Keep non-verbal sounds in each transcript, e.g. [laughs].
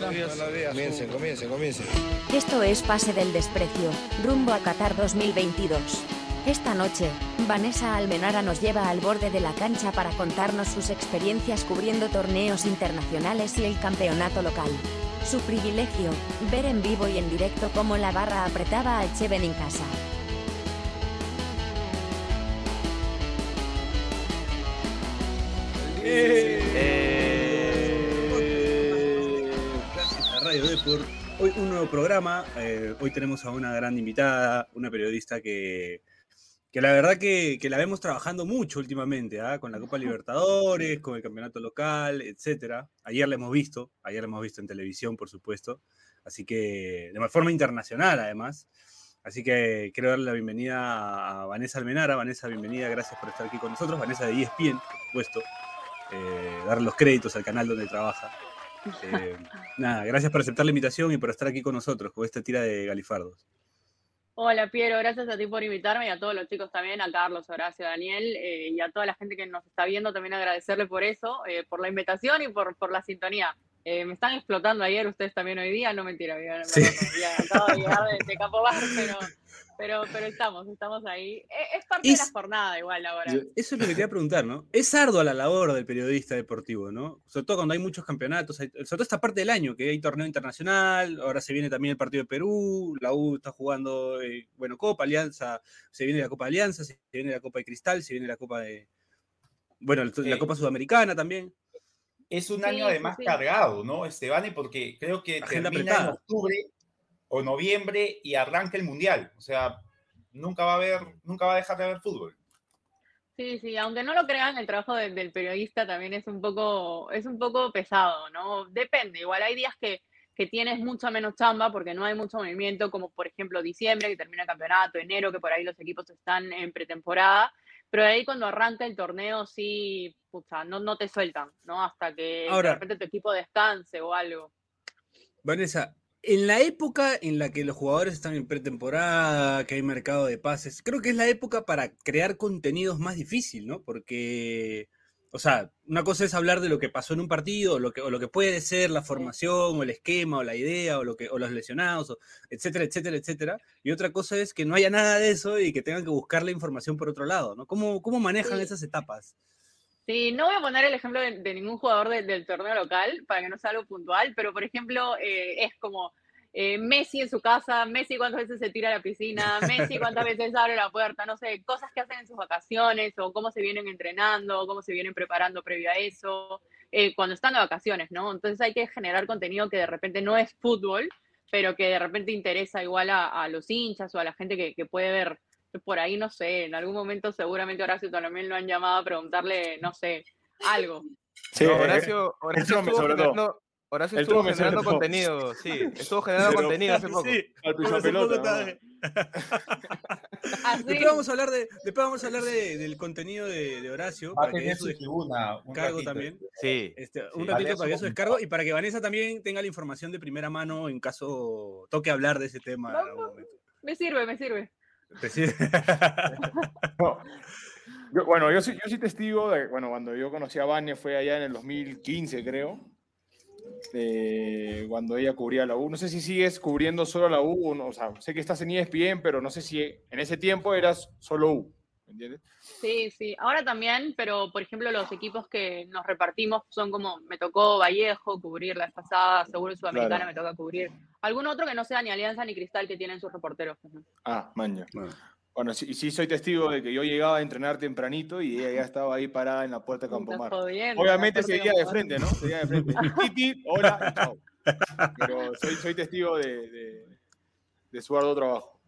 Buenos días. Comiencen, comiencen, comiencen. Esto es Pase del Desprecio, rumbo a Qatar 2022. Esta noche, Vanessa Almenara nos lleva al borde de la cancha para contarnos sus experiencias cubriendo torneos internacionales y el campeonato local. Su privilegio, ver en vivo y en directo cómo la barra apretaba al Cheven en casa. A Radio Deport. Hoy un nuevo programa. eh, hoy tenemos a una gran invitada, una periodista que, que la verdad que, que la vemos trabajando mucho últimamente, ¿ah? con la Copa Libertadores, con el campeonato local, etcétera. Ayer la hemos visto, ayer la hemos visto en televisión, por supuesto. Así que de forma internacional, además. Así que quiero darle la bienvenida a Vanessa Almenara. Vanessa, bienvenida, gracias por estar aquí con nosotros. Vanessa de ESPN, por supuesto. Eh, dar los créditos al canal donde trabaja. Eh, nada, gracias por aceptar la invitación y por estar aquí con nosotros con esta tira de Galifardos. Hola Piero, gracias a ti por invitarme y a todos los chicos también, a Carlos, Horacio, Daniel eh, y a toda la gente que nos está viendo también agradecerle por eso, eh, por la invitación y por, por la sintonía. Eh, me están explotando ayer, ustedes también hoy día, no mentira, ya, Sí. acabo de llegar de, de Capobar, pero, pero, pero estamos, estamos ahí. Es, es parte de la jornada igual ahora. Eso es lo que quería preguntar, ¿no? Es ardua la labor del periodista deportivo, ¿no? Sobre todo cuando hay muchos campeonatos, hay- sobre todo esta parte del año, que hay torneo internacional, ahora se viene también el partido de Perú, la U está jugando, eh, bueno, Copa, Alianza, se viene la Copa Alianza, se viene la Copa de Cristal, se viene la Copa de... Bueno, el- la Eh, Copa Sudamericana también. Es un Sí, año además sí. cargado, ¿no, Estebane? Porque creo que Agenda termina en apretada. octubre o noviembre y arranca el Mundial. O sea, nunca va a haber, nunca va a dejar de haber fútbol. Sí, sí, aunque no lo crean, el trabajo de- del periodista también es un poco, es un poco pesado, ¿no? Depende, igual hay días que, que tienes mucha menos chamba porque no hay mucho movimiento, como por ejemplo diciembre, que termina el campeonato, enero, que por ahí los equipos están en pretemporada, pero de ahí cuando arranca el torneo sí, pucha, no, no te sueltan, ¿no? Hasta que Ahora- de repente tu equipo descanse o algo. Vanessa, en la época en la que los jugadores están en pretemporada, que hay mercado de pases, creo que es la época para crear contenidos más difícil, ¿no? Porque, o sea, una cosa es hablar de lo que pasó en un partido, o lo que, o lo que puede ser la formación, o el esquema, o la idea, o, lo que, o los lesionados, o etcétera, etcétera, etcétera. Y otra cosa es que no haya nada de eso y que tengan que buscar la información por otro lado, ¿no? ¿Cómo, cómo manejan Sí. esas etapas? Sí, no voy a poner el ejemplo de, ningún jugador de- del torneo local para que no sea algo puntual, pero por ejemplo, eh, es como eh, Messi en su casa, Messi cuántas veces se tira a la piscina, Messi cuántas veces abre la puerta, no sé, cosas que hacen en sus vacaciones o cómo se vienen entrenando, cómo se vienen preparando previo a eso, eh, cuando están de vacaciones, ¿no? Entonces hay que generar contenido que de repente no es fútbol, pero que de repente interesa igual a, los hinchas o a la gente que puede ver por ahí, no sé, en algún momento seguramente Horacio también lo han llamado a preguntarle, no sé, algo. Sí, No, eh, Horacio, Horacio Trome, estuvo sobre todo. generando, Horacio El estuvo generando contenido, sí, estuvo generando Pero- contenido hace [laughs] poco. Sí, al piso hace pelota, poco Después vamos a hablar, de, después vamos a hablar de- del contenido de, de Horacio, Va para que dé su descargo ratito. también. Sí, Este, un Sí. ratito Vale, para que eso su descargo y para que Vanessa también tenga la información de primera mano en caso toque hablar de ese tema. en algún Vamos. momento. me sirve, me sirve. [laughs] Bueno, yo soy, testigo de, bueno, cuando yo conocí a Vania fue allá en el 2015, creo, cuando ella cubría la U. No sé si sigues cubriendo solo la U, o, no, o sea, sé que estás en ESPN, pero no sé si en ese tiempo eras solo U, ¿me entiendes? Sí, sí, ahora también, pero por ejemplo los equipos que nos repartimos son como, me tocó Vallejo cubrir la vez pasada, seguro Sudamericana Claro. me toca cubrir. Algún otro que no sea ni Alianza ni Cristal que tienen sus reporteros. Ah, maña. Bueno. Bueno, sí, sí soy testigo de que yo llegaba a entrenar tempranito y ella ya estaba ahí parada en la puerta de Campomar. Obviamente seguía de frente, ¿no? Seguía de frente. [laughs] Titi, hola, y chao. Pero soy, soy testigo de, de, de su arduo trabajo.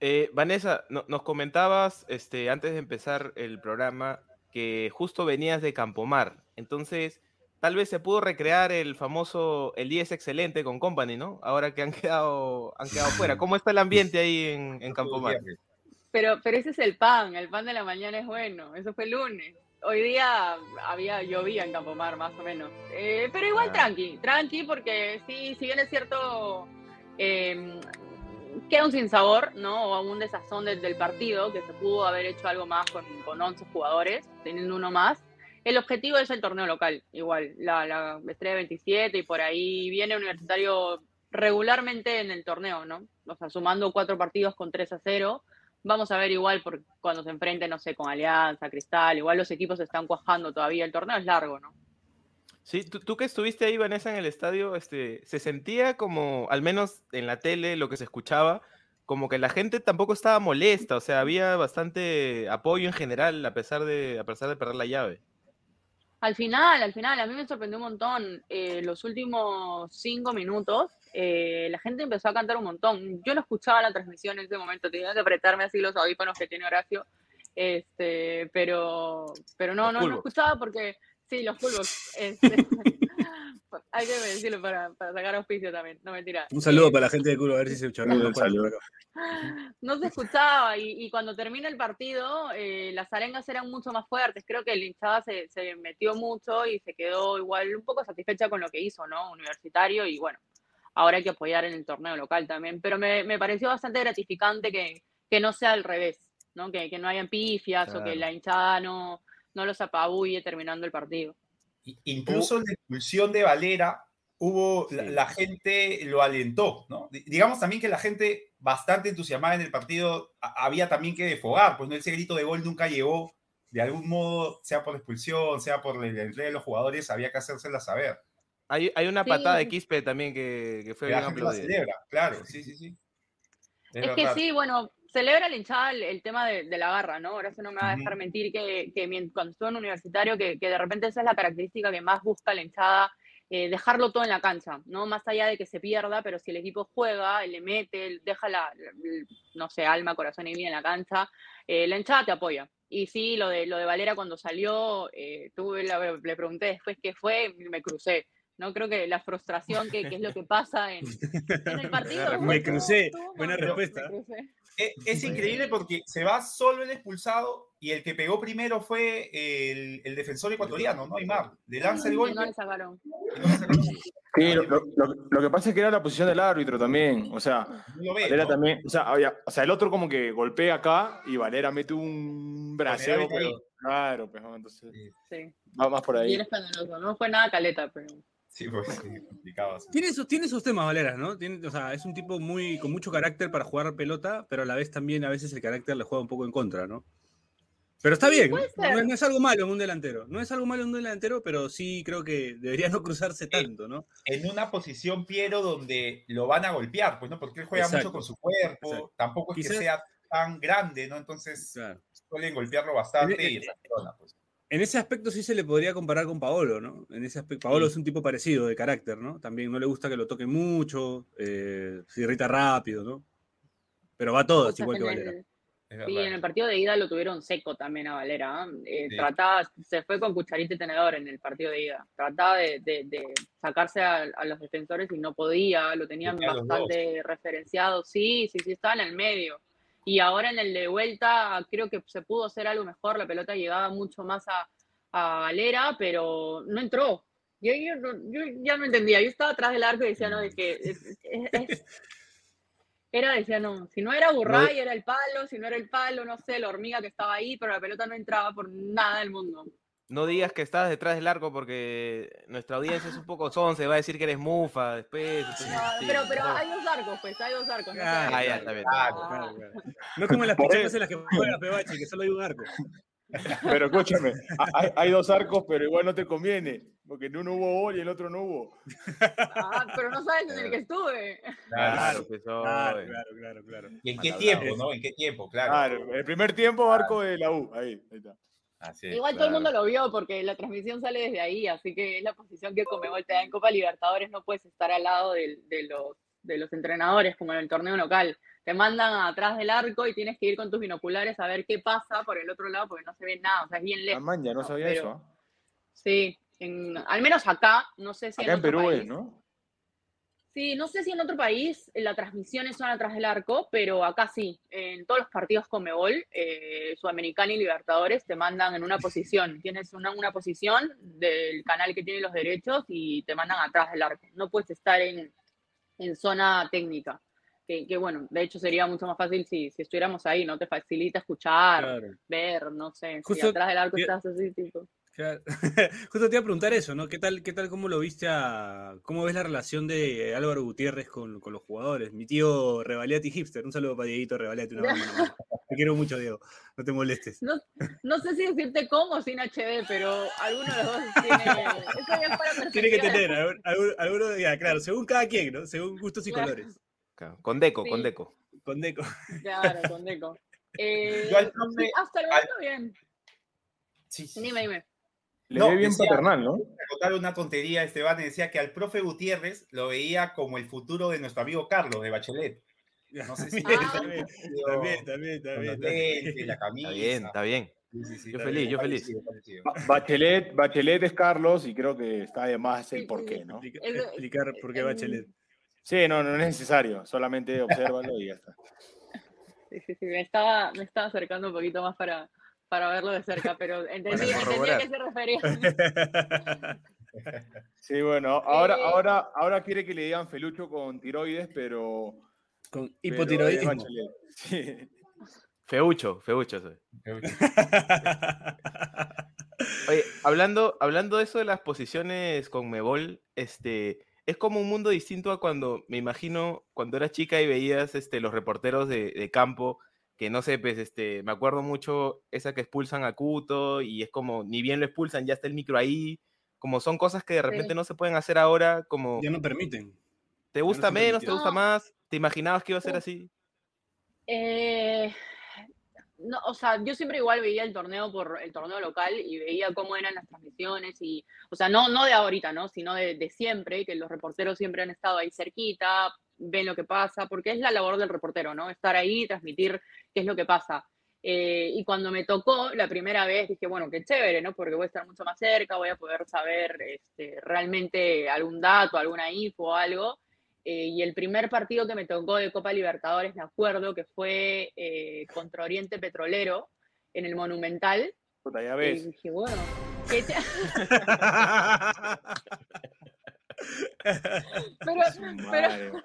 Eh, Vanessa, no- nos comentabas este, antes de empezar el programa que justo venías de Campomar. Entonces, tal vez se pudo recrear el famoso El 10 excelente con Company, ¿no? Ahora que han quedado, han quedado fuera. ¿Cómo está el ambiente ahí en, en Campomar? Pero, pero ese es el pan, el pan de la mañana es bueno, eso fue el lunes. Hoy día había llovía en Campomar, más o menos. Eh, pero igual Ah. tranqui, tranqui, porque sí, si bien es cierto, eh, queda un sinsabor, ¿no? O un desazón del, del partido, que se pudo haber hecho algo más con, con 11 jugadores, teniendo uno más. el objetivo es el torneo local, igual, la, la estrella 27 y por ahí viene Universitario regularmente en el torneo, ¿no? O sea, sumando cuatro partidos con 3 a 0. Vamos a ver igual por cuando se enfrenten, no sé, con Alianza, Cristal, igual los equipos están cuajando todavía, el torneo es largo, ¿no? Sí, tú, tú que estuviste ahí, Vanessa, en el estadio, este, se sentía como, al menos en la tele, lo que se escuchaba, como que la gente tampoco estaba molesta, o sea, había bastante apoyo en general, a pesar de, a pesar de perder la llave. Al final, al final, a mí me sorprendió un montón. eh, los últimos cinco minutos, eh, la gente empezó a cantar un montón. Yo no escuchaba la transmisión en ese momento, tenía que apretarme así los audífonos que tiene Horacio. Este, pero, pero no, no, no escuchaba porque, sí, los pulvos. [laughs] este, [laughs] hay que decirlo para, para sacar auspicio también, no mentira. Un saludo Eh, para la gente de culo, a ver si se [laughs] escucharon. Un saludo. no se escuchaba y, y cuando termina el partido eh, las arengas eran mucho más fuertes. Creo que el hinchada se, se metió mucho y se quedó igual un poco satisfecha con lo que hizo, ¿no? Universitario y bueno, ahora hay que apoyar en el torneo local también. Pero me, me pareció bastante gratificante que, que no sea al revés, ¿no? Que, que no hayan pifias o que la hinchada no, no los apabulle terminando el partido. Incluso en la expulsión de Valera, hubo, la, Sí. la gente lo alentó, ¿no? Di- Digamos también que la gente bastante entusiasmada en el partido, a- había también que defogar, pues ¿no? ese grito de gol nunca llegó, de algún modo, sea por expulsión, sea por la entrega de los jugadores, había que hacérsela saber. Hay, hay una Sí. patada de Quispe también que, que fue Que la bien gente la celebra, claro, sí, sí, sí. Es, Es que verdad. sí, bueno, celebra la hinchada el, el tema de, de la garra, ¿no? Ahora eso no me va a dejar mentir que, que cuando estuve en universitario, que, que de repente esa es la característica que más busca la hinchada, eh, dejarlo todo en la cancha, ¿no? Más allá de que se pierda, pero si el equipo juega, le mete, deja la, no sé, alma, corazón y vida en la cancha, eh, la hinchada te apoya. Y sí, lo de, lo de Valera cuando salió, eh, tuve le pregunté después qué fue, me crucé. No creo que la frustración, que, que es lo que pasa en, en el [laughs] partido. Me crucé, buena mal, respuesta. me crucé. Es, es increíble porque se va solo el expulsado y el que pegó primero fue el, el defensor ecuatoriano, ¿no? Aymar. Le lanza el golpe. no le sacaron. y Sí, lo, lo- lo- lo que pasa es que era la posición del árbitro también. O sea, no Valera ¿no? también. O sea, había- o sea, el otro como que golpea acá y Valera mete un braceo. Pero- claro, pues, entonces Sí. va más por ahí. Bien escandaloso. No fue nada caleta, pero. Sí, pues sí, complicado. así. Tiene sus, tiene sus temas, Valera, ¿no? Tiene, o sea, es un tipo muy con mucho carácter para jugar pelota, pero a la vez también a veces el carácter le juega un poco en contra, ¿no? Pero está bien, no, es algo malo en un delantero. No es algo malo en un delantero, pero sí creo que debería no cruzarse tanto, ¿no? En una posición, Piero, donde lo van a golpear, pues, ¿no? Porque él juega Exacto, mucho con su cuerpo, exacto. tampoco es Quizás- que sea tan grande, ¿no? Entonces Claro. suelen golpearlo bastante En- y en- reacciona, pues. En ese aspecto sí se le podría comparar con Paolo, ¿no? En ese aspecto, Paolo Sí. es un tipo parecido de carácter, ¿no? También no le gusta que lo toquen mucho, eh, se irrita rápido, ¿no? Pero va Pucha, igual que en Valera. el- Sí, en el partido de ida lo tuvieron seco también a Valera. Eh, Sí. Trataba, se fue con cucharita y tenedor en el partido de ida. Trataba de, de- de sacarse a, a los defensores y no podía, lo tenían Tenía bastante referenciado. Sí, sí, sí, estaba en el medio. Y ahora en el de vuelta creo que se pudo hacer algo mejor. La pelota llegaba mucho más a, a Valera, pero no entró. Yo, yo no- yo ya no entendía. Yo estaba atrás del arco y decía, no, de que es- es- es- era, decía, no, si no era Burray, era el palo, si no era el palo, no sé, la hormiga que estaba ahí, pero la pelota no entraba por nada del mundo. No digas que estás detrás del arco porque nuestra audiencia es un [laughs] poco son, se va a decir que eres mufa después. No, sí, pero, pero hay dos arcos, pues, hay dos arcos. no Ah, Ah, ve. ya, está bien. Claro, Ah, Claro, claro. No como en las eso. en las que juega Pebachi, que solo hay un arco. [laughs] Pero escúchame, ha- hay, hay dos arcos, pero igual no te conviene, porque en uno hubo gol y el otro no hubo. ah, pero no sabes en el que estuve. Claro, Claro, claro, claro, claro. ¿Y en qué tiempo, no? ¿En qué tiempo? Claro. Claro, el primer tiempo, arco de la U. Ahí, ahí está. Así es, Igual todo el mundo lo vio porque la transmisión sale desde ahí, así que es la posición que Comebol te da en Copa Libertadores, no puedes estar al lado de, los, de los entrenadores como en el torneo local. Te mandan atrás del arco y tienes que ir con tus binoculares a ver qué pasa por el otro lado porque no se ve nada, o sea, es bien lejos. man, ya no sabía Pero- eso. Sí, en- al menos acá, no sé si Acá en Perú país. es, ¿no? Sí, no sé si en otro país eh, la transmisión es son atrás del arco, pero acá sí. En todos los partidos con Mebol, eh, Sudamericana y Libertadores, te mandan en una [laughs] posición. Tienes una, una posición del canal que tiene los derechos y te mandan atrás del arco. No puedes estar en, en zona técnica. Que, que, bueno, de hecho sería mucho más fácil si, si estuviéramos ahí, ¿no? Te facilita escuchar, Claro. ver, no sé. Justo si atrás del arco estás así, tipo. Claro. [laughs] Justo te iba a preguntar eso, ¿no? ¿Qué tal, qué tal, cómo lo viste a, cómo ves la relación de Álvaro Gutiérrez con, con los jugadores? Mi tío Revaliati Hipster, un saludo para Dieguito Revaliati, una [laughs] mano. Te quiero mucho, Diego, no te molestes. No, no sé si decirte cómo o sin HB, pero alguno de los dos tiene. [laughs] Eso ya es para Tiene que tener, algún- alguno, ya, claro, según cada quien, ¿no? Según gustos y Claro. colores. Claro, Con Deco, con. Deco. Con Deco. Claro, con Deco. Eh, Yo al profe- sí, hasta el momento bien. Sí, sí. Dime, dime. Le No, ve bien decía- paternal, ¿no? contar una tontería, Esteban, y decía que al profe Gutiérrez lo veía como el futuro de nuestro amigo Carlos de Bachelet. No sé si [laughs] También, Ah. también, también, también, también, lentes, la camisa. Está bien, está bien. Sí, sí, sí, Yo feliz, bien, yo feliz. parecido, parecido. Ba- Bachelet, Bachelet es Carlos y creo que está de más el por qué. ¿no? Explicar por qué Bachelet. Sí, no, no es necesario, solamente obsérvalo y ya está. [laughs] Sí, sí, sí. Me estaba, me estaba acercando un poquito más para, para verlo de cerca, pero [laughs] entendí, entendí a qué se refería. [laughs] Sí, bueno, ahora, Eh. ahora, ahora quiere que le digan Felucho con tiroides, pero. Con hipotiroidismo. [laughs] Sí. Feucho, feucho soy. Oye, hablando, hablando de eso de las posiciones con Mebol, este, es como un mundo distinto a cuando, me imagino, cuando eras chica y veías este, los reporteros de, de campo, que no sé, pues, este, me acuerdo mucho esa que expulsan a Cuto y es como, ni bien lo expulsan, ya está el micro ahí, como son cosas que de repente Sí. no se pueden hacer ahora, como, Ya no permiten. ¿te gusta se menos, te gusta No. más? ¿Te imaginabas que iba a ser así? Eh, no, o sea, yo siempre igual veía el torneo por el torneo local y veía cómo eran las transmisiones y, o sea, no, no de ahorita, ¿no? Sino de, de siempre, que los reporteros siempre han estado ahí cerquita, ven lo que pasa, porque es la labor del reportero, ¿no? Estar ahí, transmitir qué es lo que pasa. Eh, y cuando me tocó la primera vez dije, bueno, qué chévere, ¿no? Porque voy a estar mucho más cerca, voy a poder saber este, realmente algún dato, alguna info algo. Eh, y el primer partido que me tocó de Copa Libertadores, me acuerdo que fue eh, contra Oriente Petrolero en el Monumental. Puta, ya Y ves. dije, bueno, ¿qué te- [laughs] [laughs] pero,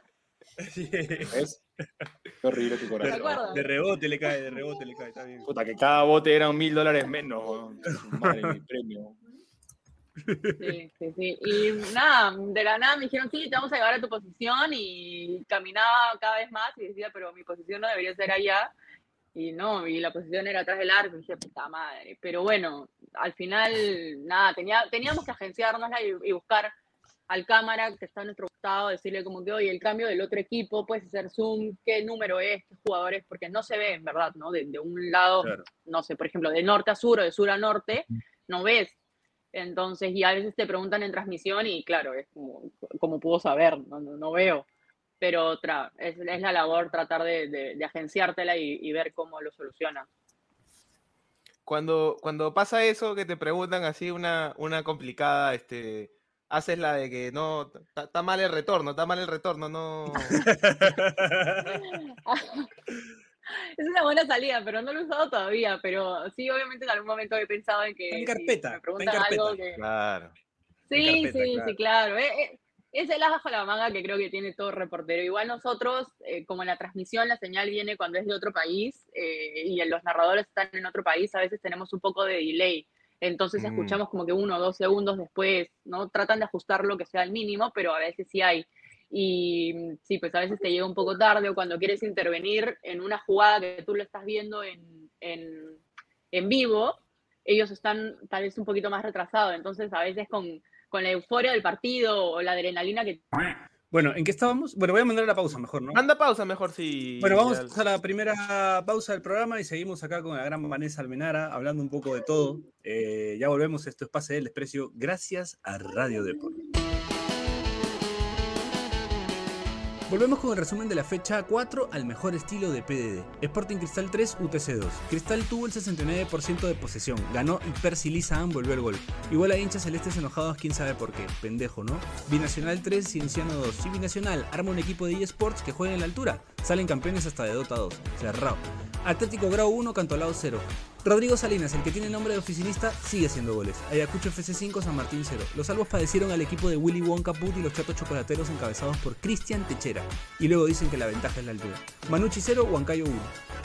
Sí. ¿Ves? [laughs] Qué horrible tu ¿Te corazón. acuerdas? De rebote le cae, de rebote le cae, está bien. Puta, que cada bote eran mil dólares menos. Madre, mi premio. Sí, sí, sí. Y nada, de la nada me dijeron, sí, te vamos a llevar a tu posición y caminaba cada vez más y decía, pero mi posición no debería ser allá. Y no, y la posición era atrás del arco. Y dije, puta madre. Pero bueno, al final, nada, tenía, teníamos que agenciárnosla y, y buscar al cámara que está a nuestro costado, decirle como que, oye, el cambio del otro equipo, puedes hacer zoom, qué número es, qué jugadores, porque no se ve, en verdad, ¿no? De, de un lado, Claro. no sé, por ejemplo, de norte a sur o de sur a norte, no ves. Entonces, y a veces te preguntan en transmisión y claro, es como, como puedo saber, no, no, no veo. Pero otra, es, es la labor tratar de, de, de agenciártela y, y ver cómo lo soluciona. Cuando, cuando pasa eso, que te preguntan así una, una complicada, este, haces la de que no, está mal el retorno, está mal el retorno, no. [laughs] Es una buena salida, pero no lo he usado todavía. Pero sí, obviamente en algún momento he pensado en que en si carpeta, me en preguntan algo que, Claro. Sí, carpeta, sí, claro. sí, claro. Eh, eh, Es el as bajo la manga que creo que tiene todo reportero. Igual nosotros, eh, como en la transmisión, la señal viene cuando es de otro país eh, y los narradores están en otro país, a veces tenemos un poco de delay. Entonces Mm. escuchamos como que uno o dos segundos después, ¿no? Tratan de ajustar lo que sea el mínimo, pero a veces sí hay. Y mm, sí, pues a veces te llega un poco tarde o cuando quieres intervenir en una jugada que tú lo estás viendo en, en, en vivo, ellos están tal vez un poquito más retrasados. Entonces a veces con, con la euforia del partido o la adrenalina que Bueno, ¿en qué estábamos? Bueno, voy a mandar la pausa mejor, ¿no? Manda pausa mejor si. Bueno, vamos ya- a la primera pausa del programa y seguimos acá con la gran Vanessa Almenara hablando un poco de todo. Eh, ya volvemos, esto es Pase del Desprecio, gracias a Radio Deport. Volvemos con el resumen de la fecha 4 al mejor estilo de PDD. Sporting Cristal 3, UTC 2. Cristal tuvo el 69% de posesión, ganó y Percy Lizan volvió el gol. Igual a hinchas celestes enojados, quién sabe por qué. Pendejo, ¿no? Binacional 3, Cienciano 2. Y Binacional arma un equipo de eSports que juega en la altura. Salen campeones hasta de Dota 2. Cerrado. Atlético Grau 1, Cantolao 0. Rodrigo Salinas, el que tiene nombre de oficinista, sigue haciendo goles. Ayacucho FC5, San Martín 0. Los salvos padecieron al equipo de Willy Wonka Put y los chatos chocolateros encabezados por Cristian Techera. Y luego dicen que la ventaja es la altura. Manucci 0, Huancayo 1.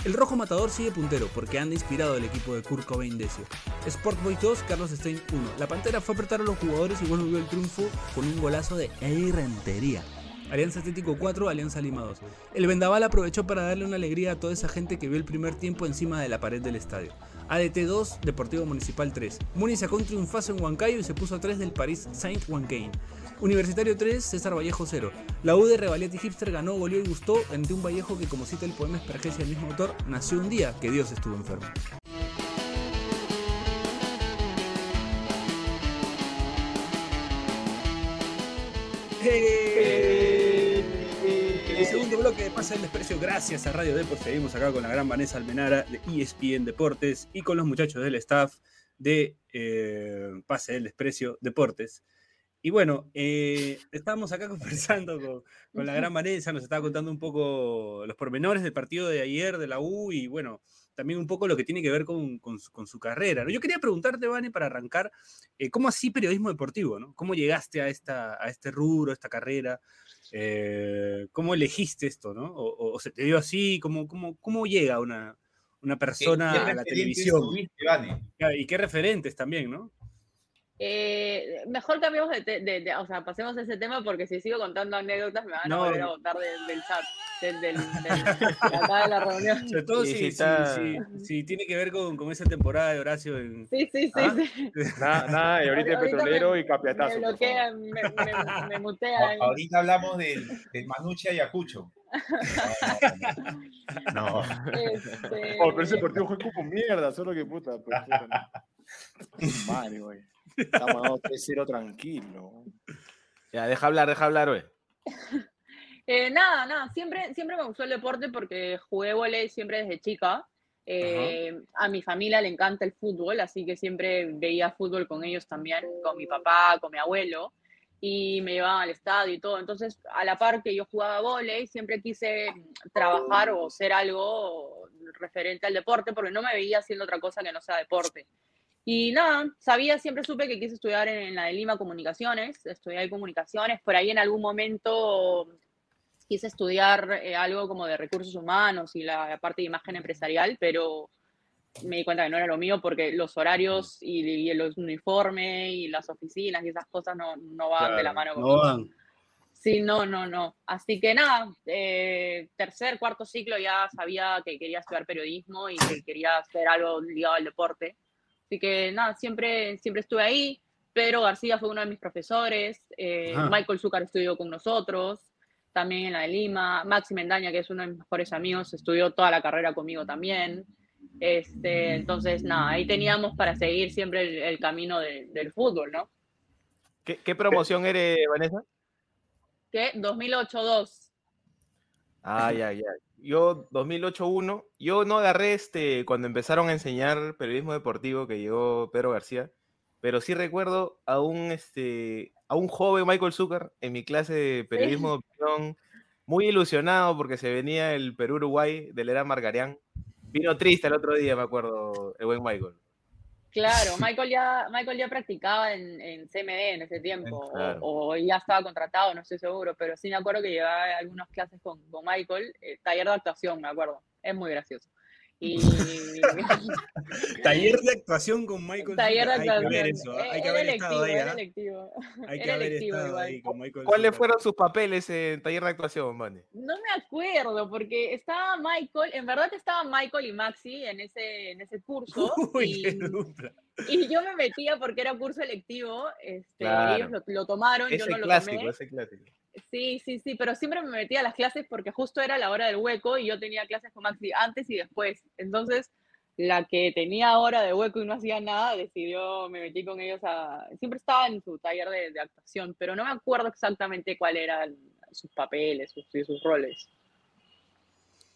El rojo matador sigue puntero porque anda inspirado el equipo de Kurt Cobain Decio. Sport Boys 2, Carlos Stein 1. La Pantera fue a apretar a los jugadores y volvió el triunfo con un golazo de Rentería. Alianza Atlético 4, Alianza Lima 2. El Vendaval aprovechó para darle una alegría a toda esa gente que vio el primer tiempo encima de la pared del estadio. ADT 2, Deportivo Municipal 3. Muni sacó un triunfazo en Huancayo y se puso a 3 del París Saint-Wancain. Universitario 3, César Vallejo 0. La U de Revaliati Hipster ganó, goleó y gustó ante un Vallejo que, como cita el poema Espergencia del mismo autor, nació un día que Dios estuvo enfermo. En el segundo bloque de Pase del Desprecio, gracias a Radio Deport, seguimos acá con la gran Vanessa Almenara de ESPN Deportes y con los muchachos del staff de eh, Pase del Desprecio Deportes. Y bueno, eh, estábamos acá [laughs] conversando con, con, la gran Vanessa, nos estaba contando un poco los pormenores del partido de ayer de la U y bueno, también un poco lo que tiene que ver con, con, su, con su, carrera. ¿no? Yo quería preguntarte, Vane, para arrancar, eh, ¿cómo así periodismo deportivo? ¿no? ¿Cómo llegaste a, esta, a este rubro, a esta carrera? Eh, ¿Cómo elegiste esto? ¿no? O, o, se te dio así? ¿Cómo, cómo, cómo llega una, una persona a la televisión? Vane? Y qué referentes también, ¿no? Eh, mejor cambiemos de, de, de, o sea, pasemos ese tema porque si sigo contando anécdotas me van No. a volver a botar del, del chat, del, del, del- [laughs] de acá de la reunión. Sobre todo Y si, si si- está- si- si tiene que ver con, con esa temporada de Horacio en... Sí, sí, sí, ¿Ah? sí. [laughs] Nada, nada, y ahorita petrolero me- y capiatazo. Me por favor. bloquean, me, me, me [laughs] mutean. Ahorita hablamos del, del Manucci Ayacucho. No, no, no. Este, Oh, pero ese partido fue como mierda, solo que puta. Pues, puta. Madre, güey. Estamos ganando 3-0 tranquilo. Ya, deja hablar, deja hablar, güey. [laughs] Eh, nada, nada, siempre, siempre me gustó el deporte porque jugué volei siempre desde chica. Eh, a mi familia le encanta el fútbol, así que siempre veía fútbol con ellos también, con mi papá, con mi abuelo, y me llevaban al estadio y todo. Entonces, a la par que yo jugaba volei, siempre quise trabajar o ser algo referente al deporte, porque no me veía haciendo otra cosa que no sea deporte. Y nada, sabía, siempre supe que quise estudiar en, en la de Lima Comunicaciones, estudié comunicaciones, por ahí en algún momento quise estudiar eh, algo como de recursos humanos y la, la parte de imagen empresarial, pero me di cuenta que no era lo mío porque los horarios y, y los uniformes y las oficinas y esas cosas no, no van de la mano no conmigo. van. Sí, no, no, no. Así que nada, eh, tercer, cuarto ciclo ya sabía que quería estudiar periodismo y que quería hacer algo ligado al deporte. Así que nada, siempre, siempre estuve ahí. Pedro García fue uno de mis profesores. eh, Ajá. Michael Zúcar estudió con nosotros, también en la de Lima. Maxi Mendaña, que es uno de mis mejores amigos, estudió toda la carrera conmigo también. Este, entonces, nada, ahí teníamos para seguir siempre el, el camino de- del fútbol, ¿no? ¿Qué, qué promoción eres, Vanessa? Que 2008-2. Ah, ya, ya. Yo, 2008-1, yo no agarré este, cuando empezaron a enseñar periodismo deportivo que llegó Pedro García, pero sí recuerdo a un, este, a un joven Michael Zucker en mi clase de periodismo de opinión, muy ilusionado porque se venía el Perú-Uruguay del era Margarián. Vino triste el otro día, me acuerdo, el buen Michael. Claro, [laughs] Michael ya, Michael ya practicaba en, en CMD en ese tiempo, o- ya estaba contratado, no estoy seguro, pero sí me acuerdo que llevaba algunas clases con, con Michael, eh, taller de actuación, me acuerdo, es muy gracioso. Y [laughs] Taller de actuación con Michael. taller de actuación, Hay que ver eso, ¿ah? hay que haber estado electivo, ahí. era ¿ah? electivo, Hay que era haber electivo estado igual. ahí con Michael ¿Cuáles fueron sus papeles en taller de actuación, Vane? No me acuerdo, porque estaba Michael, en verdad estaba Michael y Maxi en ese, en ese curso, [laughs] Uy, qué y, dupla. y yo me metía porque era curso electivo, este, Claro. ellos lo, lo tomaron, yo Ese no lo clásico, tomé. ese clásico. Sí, sí, sí, pero siempre me metía a las clases porque justo era la hora del hueco y yo tenía clases con Maxi antes y después. Entonces, la que tenía hora de hueco y no hacía nada, decidió, me metí con ellos a... Siempre estaba en su taller de, de actuación, pero no me acuerdo exactamente cuál eran sus papeles, sus, y sus roles.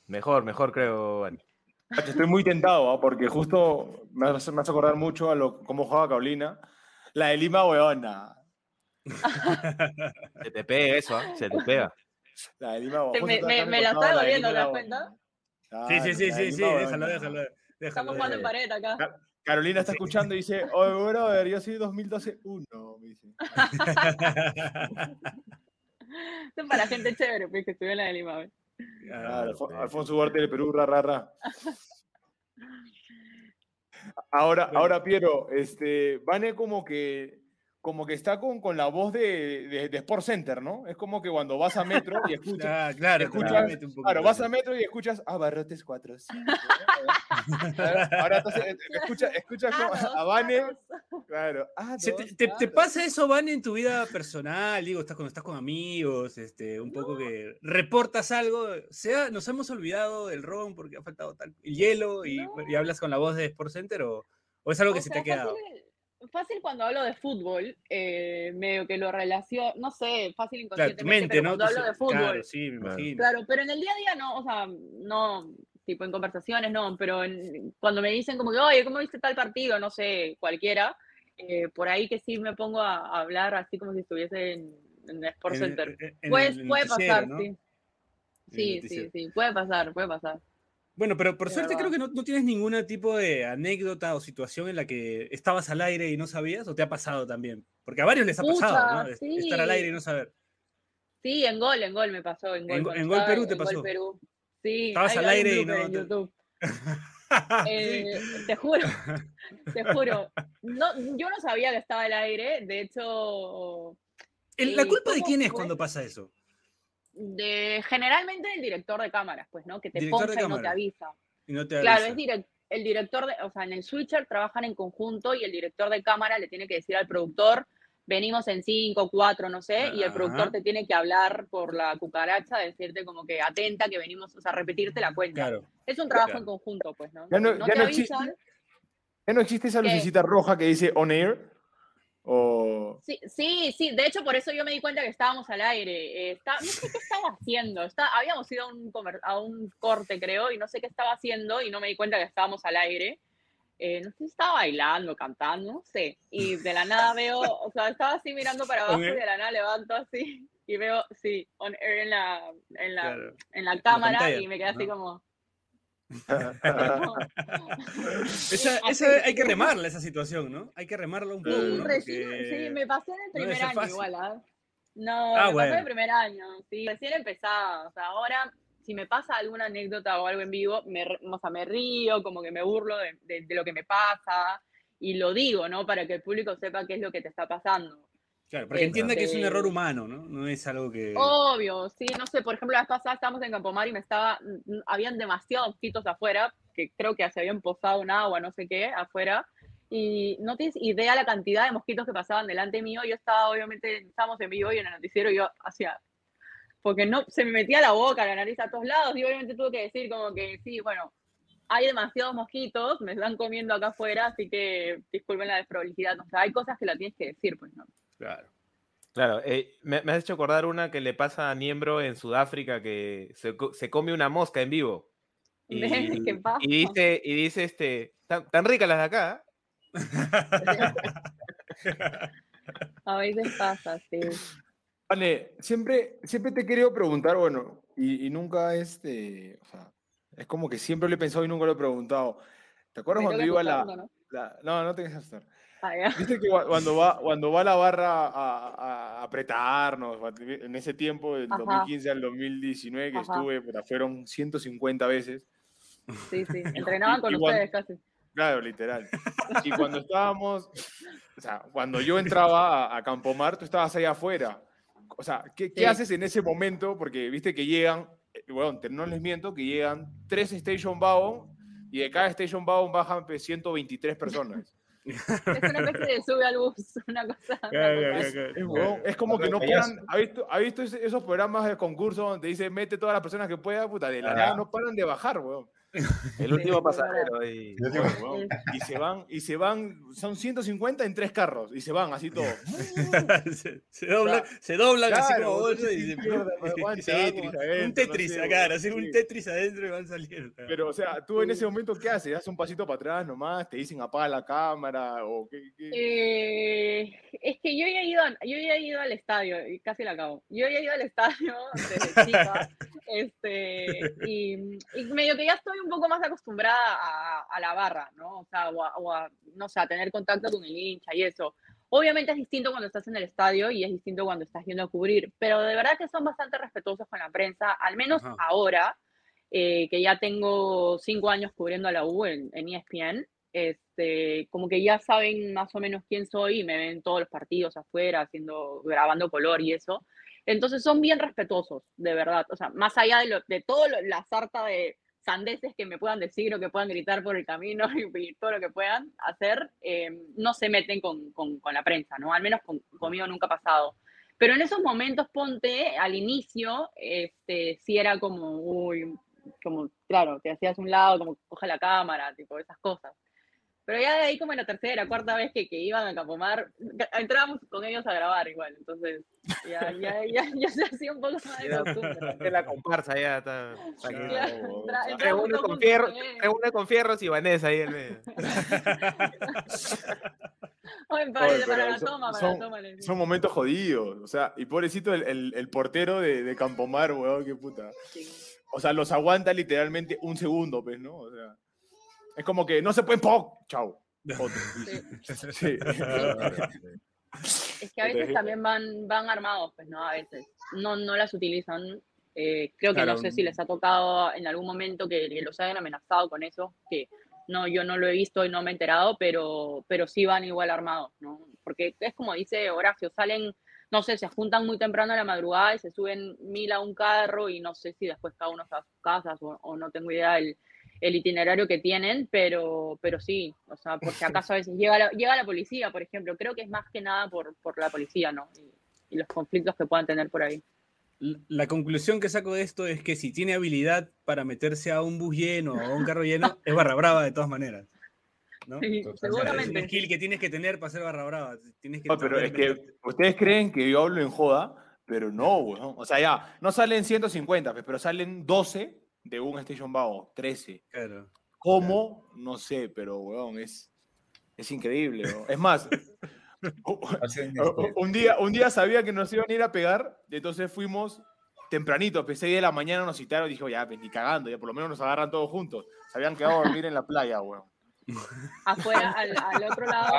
Mejor, mejor creo. Macho, Estoy muy tentado, ¿ah? porque justo me hace, me hace acordar mucho a lo, cómo jugaba Carolina. La de Lima, weona. Se te pega eso, ¿ah? Se te pega. La de Lima, me- me- la está doliendo, Lima, ¿te das la- cuenta? Sí, sí, sí, sí, sí, déjalo, déjalo. déjalo Estamos jugando en pared acá. Carolina está escuchando y dice, oye, brother, yo soy 2012 1, me dice. [laughs] Esto es para gente chévere, pues, que estudió en la de Lima. Alfo- sí. Alfonso Ugarte de Perú, ra, ra, ra. [laughs] Ahora, ahora Piero, este, Vane como que, como que está con, con la voz de, de, de Sport Center, ¿no? Es como que cuando vas a Metro y [laughs] escuchas, Ah, claro, escuchas- un poco claro, vas a Metro y escuchas Abarrotes 4, 5. Ahora entonces eh, escucha, escucha como Ah, a Vane, claro, dos, te, te- te pasa eso, Van, en tu vida personal? Digo, estás cuando estás con amigos, este, un poco que reportas algo. Sea, nos hemos olvidado del ron porque ha faltado tal, el hielo y, No. y hablas con la voz de Sport Center o, o es algo que O se te ha quedado. Fácil, fácil cuando hablo de fútbol, eh, medio que lo relaciono, no sé, fácil Claro, inconscientemente, mente, pero ¿no? cuando hablo de fútbol, Claro, sí, me imagino. Claro, pero en el día a día no, o sea, no, tipo en conversaciones no, pero en- cuando me dicen como que, oye, ¿cómo viste tal partido? No sé, cualquiera, eh, por ahí que sí me pongo a, a hablar así como si estuviese en, en Sports En- Center. en- en Puede, el puede noticiero, pasar, ¿no? sí. Sí, sí, sí, puede pasar, puede pasar. Bueno, pero por suerte creo que no, no tienes ningún tipo de anécdota o situación en la que estabas al aire y no sabías, o te ha pasado también. Porque a varios les ha pasado, ¿no? Es- Estar al aire y no saber. Sí, en gol, en gol me pasó, en gol. En en Gol Perú te en Gol pasó. Perú. Sí, Estabas al aire y no en. [laughs] Sí. Eh, te juro, te juro. No, yo no sabía que estaba al aire, de hecho, ¿La ¿y culpa de quién es fue? cuando pasa eso? De, generalmente el director de cámaras, pues, ¿no? Que te poncha y no te avisa. Y no te Claro, avisa. es direct- el director, de, o sea, en el switcher trabajan en conjunto y el director de cámara le tiene que decir al productor, venimos en cinco, cuatro, no sé, y el productor te tiene que hablar por la cucaracha, decirte como que atenta, que venimos, o sea, repetirte la cuenta. Claro. Es un trabajo Claro. en conjunto, pues, ¿no? Ya no- ya te no existe- avisan, ¿Ya no existe esa lucecita roja que dice on air? O... Sí, sí, sí, de hecho por eso yo me di cuenta que estábamos al aire. Eh, está- no sé qué estaba haciendo, está, habíamos ido a un, a un corte creo y no sé qué estaba haciendo y no me di cuenta que estábamos al aire. Eh, no sé si estaba bailando, cantando, no sé. Y de la nada veo, o sea, estaba así mirando para [laughs] abajo y de la nada levanto así y veo, sí, on air en la, en la, Claro. en la cámara pantalla, y me quedé así ¿no? como... Esa, [laughs] esa hay que remarla, esa situación, ¿no? Hay que remarla un poco. Sí, ¿no? recién, Porque- sí, me pasó en el primer año fácil. igual, ¿ah? No, Ah, me pasó en el primer año, sí, recién empezaba, o sea, ahora si me pasa alguna anécdota o algo en vivo, me, o sea, me río, como que me burlo de, de- de lo que me pasa y lo digo, ¿no? Para que el público sepa qué es lo que te está pasando. Claro, porque entienda que es un error humano, ¿no? No es algo que. Obvio, sí, no sé, por ejemplo, la vez pasada estábamos en Campomar y me estaba, mm, habían demasiados mosquitos afuera, que creo que se habían posado un agua, no sé qué, afuera, y no tienes idea la cantidad de mosquitos que pasaban delante mío, yo estaba, obviamente, estábamos en vivo y en el noticiero yo hacía, porque no, se me metía la boca, la nariz a todos lados, y obviamente tuve que decir como que, sí, bueno, hay demasiados mosquitos, me están comiendo acá afuera, así que disculpen la desprolijidad, o sea, hay cosas que la tienes que decir, pues, ¿no? Claro. Claro, eh, me, me has hecho acordar una que le pasa a Niembro en Sudáfrica que se, se come una mosca en vivo. [laughs] Y, ¿Qué pasa? y dice, y dice este, tan, tan ricas las de acá. [laughs] A veces pasa, sí. Vale, siempre, siempre te he querido preguntar, bueno, y, y nunca este, o sea, es como que siempre lo he pensado y nunca lo he preguntado. ¿Te acuerdas Me cuando iba que la, ¿no? la- No, no te dejes asustar. Viste que cua- cuando va, cuando va la barra a, a apretarnos, en ese tiempo, del Ajá. 2015 al 2019 que Ajá. estuve, fueron 150 veces. Sí, sí. [laughs] Entrenaban con igual- ustedes casi. Claro, literal. Y cuando estábamos, o sea, cuando yo entraba a, a Campomar, tú estabas ahí afuera. O sea, ¿qué, qué Sí. haces en ese momento? Porque viste que llegan, eh, bueno, te- no les miento, que llegan tres Station Wagon y de cada Station Wagon bajan pues, 123 personas. Es una especie de sube al bus, [laughs] una cosa. una cosa. Es, huevón, es como que no paran. ¿Ha visto, ha visto esos programas de concurso donde dice mete todas las personas que pueda? Puta, de la Ah. nada no paran de bajar, weón. El último pasajero. [laughs] Y... Se van, y se van, son 150 en tres carros, y se van así todos. [laughs] se, se doblan, se doblan así como y se y [laughs] Tetris, adentro, un no Tetris sé, acá, boludo, hacer un. Tetris adentro y van saliendo. Pero, o sea, tú en ese momento, ¿qué haces? ¿Das un pasito para atrás nomás? ¿Te dicen apaga la cámara? ¿O qué? qué? Eh, es que yo ya he ido, yo ya he ido al estadio, y casi la acabo. Yo ya he ido al estadio desde chica, este, y, y medio que ya estoy un poco más acostumbrada a, a la barra, ¿no? O sea, o a, o a, no sé, a tener contacto con el hincha y eso. Obviamente es distinto cuando estás en el estadio y es distinto cuando estás yendo a cubrir, pero de verdad que son bastante respetuosos con la prensa, al menos Ajá. ahora, eh, que ya tengo cinco años cubriendo a la U en, en ESPN, este, como que ya saben más o menos quién soy y me ven todos los partidos afuera, haciendo, grabando color y eso. Entonces son bien respetuosos, de verdad. O sea, más allá de, lo, de todo lo- la sarta de sandeces que me puedan decir o que puedan gritar por el camino [laughs] y, todo lo que puedan hacer, eh, no se meten con, con- la prensa, ¿no? Al menos con- conmigo nunca ha pasado. Pero en esos momentos, ponte, al inicio, este, sí era como, uy, como, claro, te hacías un lado, como coge la cámara, tipo, esas cosas. Pero ya de ahí como en la tercera, cuarta vez que, que iban a Campomar, entrábamos con ellos a grabar igual, entonces ya, ya, ya, [laughs] ya se hacía un poco más de costumbre. [laughs] De la comparsa ya está. Reúne con, fierro, con fierros y Vanessa ahí en medio. [laughs] Oye, Oye, para la son- toma, para son- la toma. Son momentos jodidos. O sea, y pobrecito el, el- el portero de, de Campomar, weón, qué puta. O sea, los aguanta literalmente un segundo, pues, ¿no? O sea, es como que no se pueden, ¡pum! ¡Chao! [laughs] Otro. Sí. Es que a veces también van, van armados, pues, ¿no? A veces. No, no las utilizan. Eh, creo que Claro. no sé si les ha tocado en algún momento que, que los hayan amenazado con eso, que no, yo no lo he visto y no me he enterado, pero, pero sí van igual armados, ¿no? Porque es como dice Horacio, salen, no sé, se juntan muy temprano a la madrugada y se suben mil a un carro y no sé si después cada uno se va a sus casas o, o no tengo idea el, el itinerario que tienen, pero, pero sí, o sea, porque [laughs] acaso a veces llega la, llega la policía, por ejemplo, creo que es más que nada por, por la policía, ¿no? Y, y los conflictos que puedan tener por ahí. La conclusión que saco de esto es que si tiene habilidad para meterse a un bus lleno o a un carro lleno, es barra brava de todas maneras. ¿no? Sí, Totalmente. Es un seguramente. skill que tienes que tener para ser barra brava. Tienes que No, pero es que ustedes creen que yo hablo en joda, pero no, weón. O sea, ya, no salen 150, pues, pero salen 12 de un Station Vago, 13. Claro. ¿Cómo? No sé, pero, weón, es, es increíble. weón. Es más, [laughs] un, día, un día sabía que nos iban a ir a pegar, entonces fuimos tempranito, pues 6 de la mañana nos citaron y dijo, ya, pues ni cagando, ya por lo menos nos agarran todos juntos. Se habían quedado a dormir en la playa, weón. [laughs] Afuera, al, al otro lado.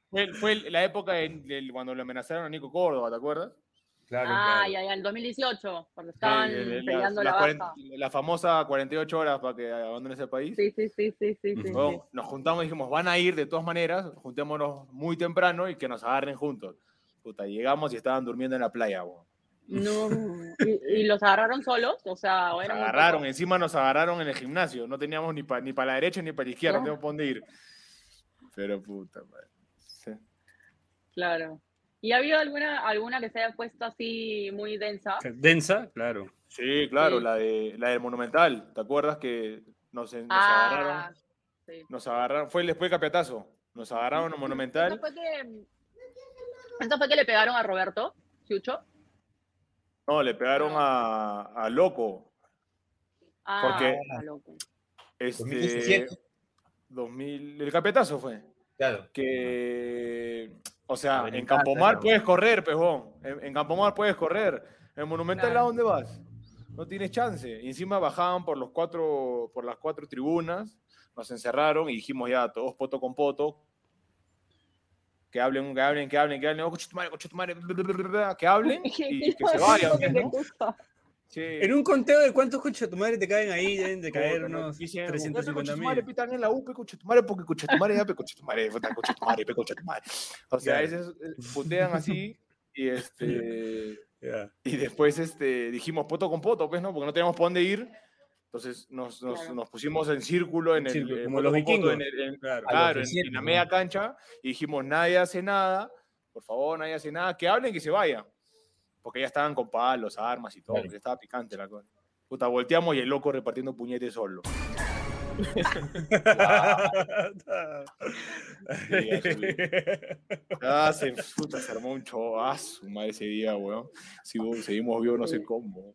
[laughs] Fue, fue la época de- cuando le amenazaron a Nico Córdoba, ¿te acuerdas? Claro, Ah, claro. ya, ya, el 2018, cuando estaban Sí, el- el- peleando la, baja. la famosa 48 horas para que abandonen ese país. Sí, sí, sí, sí, sí, nos juntamos y dijimos, van a ir de todas maneras, juntémonos muy temprano y que nos agarren juntos. Puta, llegamos y estaban durmiendo en la playa. No. [laughs] ¿Y, y los agarraron solos? O sea, Nos agarraron, encima nos agarraron en el gimnasio. No teníamos ni para ni pa la derecha ni para la izquierda, no No. teníamos para dónde ir. Pero puta, madre. Sí. Claro. ¿Y ha habido alguna, alguna que se haya puesto así muy densa? Densa, claro. Sí, claro, Sí. La, de, la del Monumental. ¿Te acuerdas que nos, nos agarraron? Ah, sí. Nos agarraron, fue después del Capiatazo. Nos agarraron en Esto Monumental. fue que, esto fue que le pegaron a Roberto, Chucho. No, le pegaron a, a Loco. Ah, Porque- loco. Este, 2017. 2000, el Capiatazo fue. Claro. Que, o sea, A ver, en Campomar ¿no? puedes correr, pejón. En, en Campomar puedes correr. En Monumental, Claro. ¿a dónde vas? No tienes chance. Y encima bajaban por, los cuatro, por las cuatro tribunas, nos encerraron y dijimos ya, todos poto con poto. Que hablen, que hablen, que hablen, que hablen. Oh, coche tu madre, coche tu madre, que hablen [laughs] y que se vayan. ¿no? Sí. En un conteo de cuántos coches tu madre te caen ahí, deben de caer Puta, ¿no? unos Dicen, 350 "Coche tu madre, mil. pitan en la U, coche tu madre, porque coche tu madre, coche tu madre, coche tu madre, coche tu madre. O sea, Claro. ese es- eh, putean así y este [laughs] Ya. y después este dijimos poto con poto, pues, ¿no? Porque no teníamos por dónde ir. Entonces nos, nos, Claro. nos pusimos en círculo en el círculo, eh, como los vikingos. en el- en- Claro. Claro, en, en la ¿no? media cancha y dijimos, nadie hace nada, por favor, nadie hace nada, que hablen y que se vayan. Porque ya estaban con palos, armas y todo, Claro. porque ya estaba picante la cosa. Puta, volteamos y el loco repartiendo puñetes solo. Ah, se, puta, se armó un chovazo, madre, ese día, weón. Sigo- seguimos vivos no sé cómo.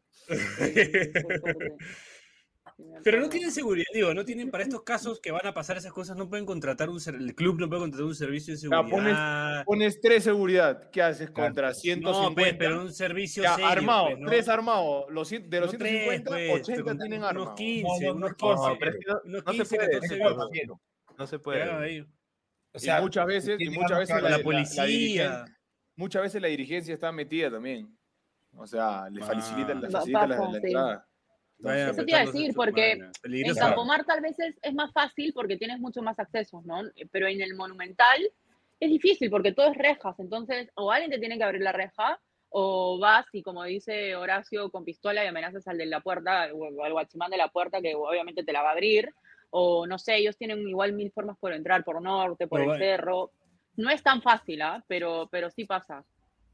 Pero no tienen seguridad, digo, no tienen para estos casos que van a pasar esas cosas, no pueden contratar un ser- el club no puede contratar un servicio de Ya, pones- seguridad. Pones tres seguridad, ¿qué haces Claro. contra 150? No, pues, pero un servicio Ya, serio, armado, pues, ¿no? tres armados. Los, de los No tres, 150, pues, 80 con- tienen unos armas. 15, No, no, unos no, 15, no, pero es que no- unos no se 15, puede, 14 Es vivos. compañero. No se puede. Claro, ahí. O sea, y muchas veces, y muchas veces la, la, la- policía. dirigen- muchas veces la dirigencia está metida también. O sea, le Ah. facilita, le Va- facilita la, pasa, la sí. entrada. Vayan Eso te iba a decir, porque. En. Campomar tal vez es, es más fácil porque tienes mucho más accesos, ¿no? Pero en el Monumental es difícil porque todo es rejas, entonces o alguien te tiene que abrir la reja o vas y como dice Horacio con pistola y amenazas al de la puerta o al guachimán de la puerta que obviamente te la va a abrir o no sé, ellos tienen igual mil formas por entrar, por norte, por O el cerro. No es tan fácil, ¿ah? Pero, pero sí pasa.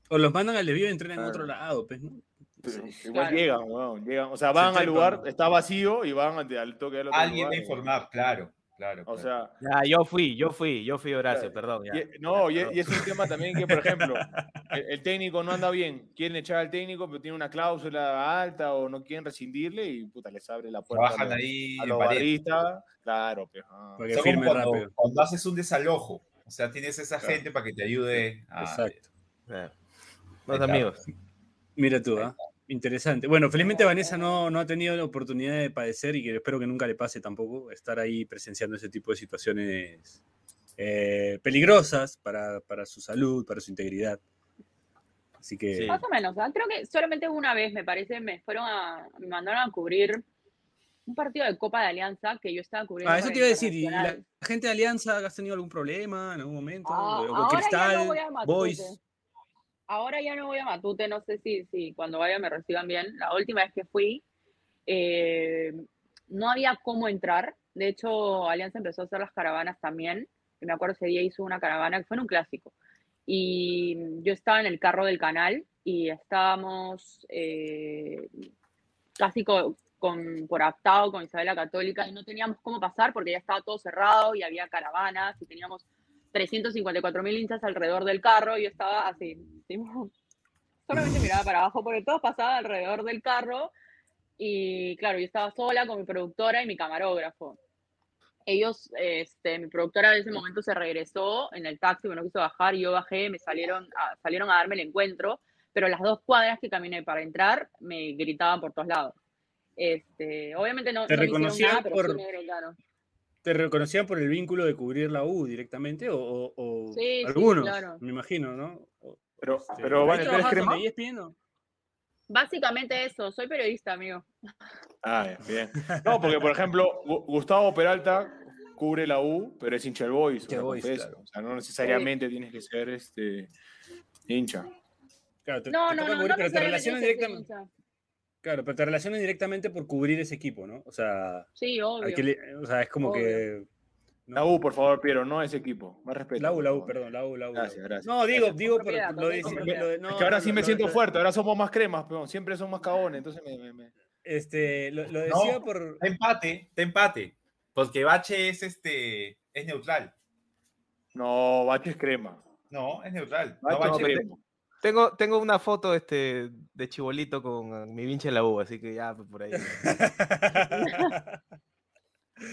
O los mandan al desvío y entrenan en otro lado, pues, ¿no? Pero Sí. igual Claro. llegan, weón, llegan. O sea, van al lugar, está vacío y van al, al toque del otro Alguien lugar, va a weón. informar, claro, claro. O claro. sea, Ya, yo fui, yo fui, yo fui Horacio, Claro. perdón. ya. y- no, Ya, y, es un tema también que, por ejemplo, [laughs] el, el técnico no anda bien, quieren echar al técnico, pero tiene una cláusula alta o no quieren rescindirle y puta, les abre la puerta los, ahí a los pared. barristas. Claro, ah. Para que Son como firmen cuando, rápido. cuando haces un desalojo. O sea, tienes esa Claro. gente para que te ayude a... Exacto. Los amigos. Mira tú, ¿ah? Interesante. Bueno, felizmente Vanessa no, no ha tenido la oportunidad de padecer y que espero que nunca le pase tampoco estar ahí presenciando ese tipo de situaciones eh, peligrosas para, para su salud, para su integridad. Así que... Sí. Más o menos, ¿ah? creo que solamente una vez, me parece, me fueron a, me mandaron a cubrir un partido de Copa de Alianza que yo estaba cubriendo. Ah, eso te iba a decir. ¿Y la gente de Alianza has tenido algún problema en algún momento? Ah, ¿O ya Cristal, no voy a Matute. Boys? Ahora ya no voy a Matute, no sé si, si cuando vaya me reciban bien. La última vez que fui, eh, no había cómo entrar. De hecho, Alianza empezó a hacer las caravanas también. Me acuerdo ese día hizo una caravana que fue en un clásico. Y yo estaba en el carro del canal y estábamos eh, casi co- con, por aptado con Isabela Católica y no teníamos cómo pasar porque ya estaba todo cerrado y había caravanas y teníamos 354 mil hinchas alrededor del carro y yo estaba así, tipo, solamente miraba para abajo porque todos pasaban alrededor del carro y claro, yo estaba sola con mi productora y mi camarógrafo. Ellos, este, mi productora en ese momento se regresó en el taxi, no quiso bajar yo bajé, me salieron a, salieron a darme el encuentro, pero las dos cuadras que caminé para entrar me gritaban por todos lados. Este, obviamente no, ¿Te no me reconocían nada, pero por- sí me gritaron. ¿Te reconocían por el vínculo de cubrir la U directamente? ¿O, o- o Sí, sí, algunos? claro. Me imagino, ¿no? Pero, este, pero ¿ahí Vane, ¿tú eres crema? en ESPN o? Básicamente eso, soy periodista, amigo. [laughs] Ah, bien. No, porque por ejemplo, Gu- Gustavo Peralta cubre la U, pero es hincha del Boys. Hincha Boys, claro. O sea, no necesariamente tienes que ser este hincha. Claro, te- No, te no, no, no pero te necesariamente relacionan directamente. Claro, pero te relacionan directamente por cubrir ese equipo, ¿no? O sea, Sí, obvio. le- o sea es como Obvio. que. ¿no? La U, por favor, Piero, no ese equipo. Más respeto. La U, la U, perdón, la U, la U. Gracias, gracias. No, digo, Gracias. digo, por, Propiedad, lo de, total lo de- no, es que ahora sí me siento fuerte, ahora somos más cremas, pero siempre son más cagones, entonces me, me- me- Este, lo, lo decía No. por. Está empate, está empate. Porque Bache es este es neutral. No, Bache es crema. No, es neutral. No, Bache es crema. Tengo, tengo una foto este, de chibolito con mi vinche en la U, así que ya pues, por ahí.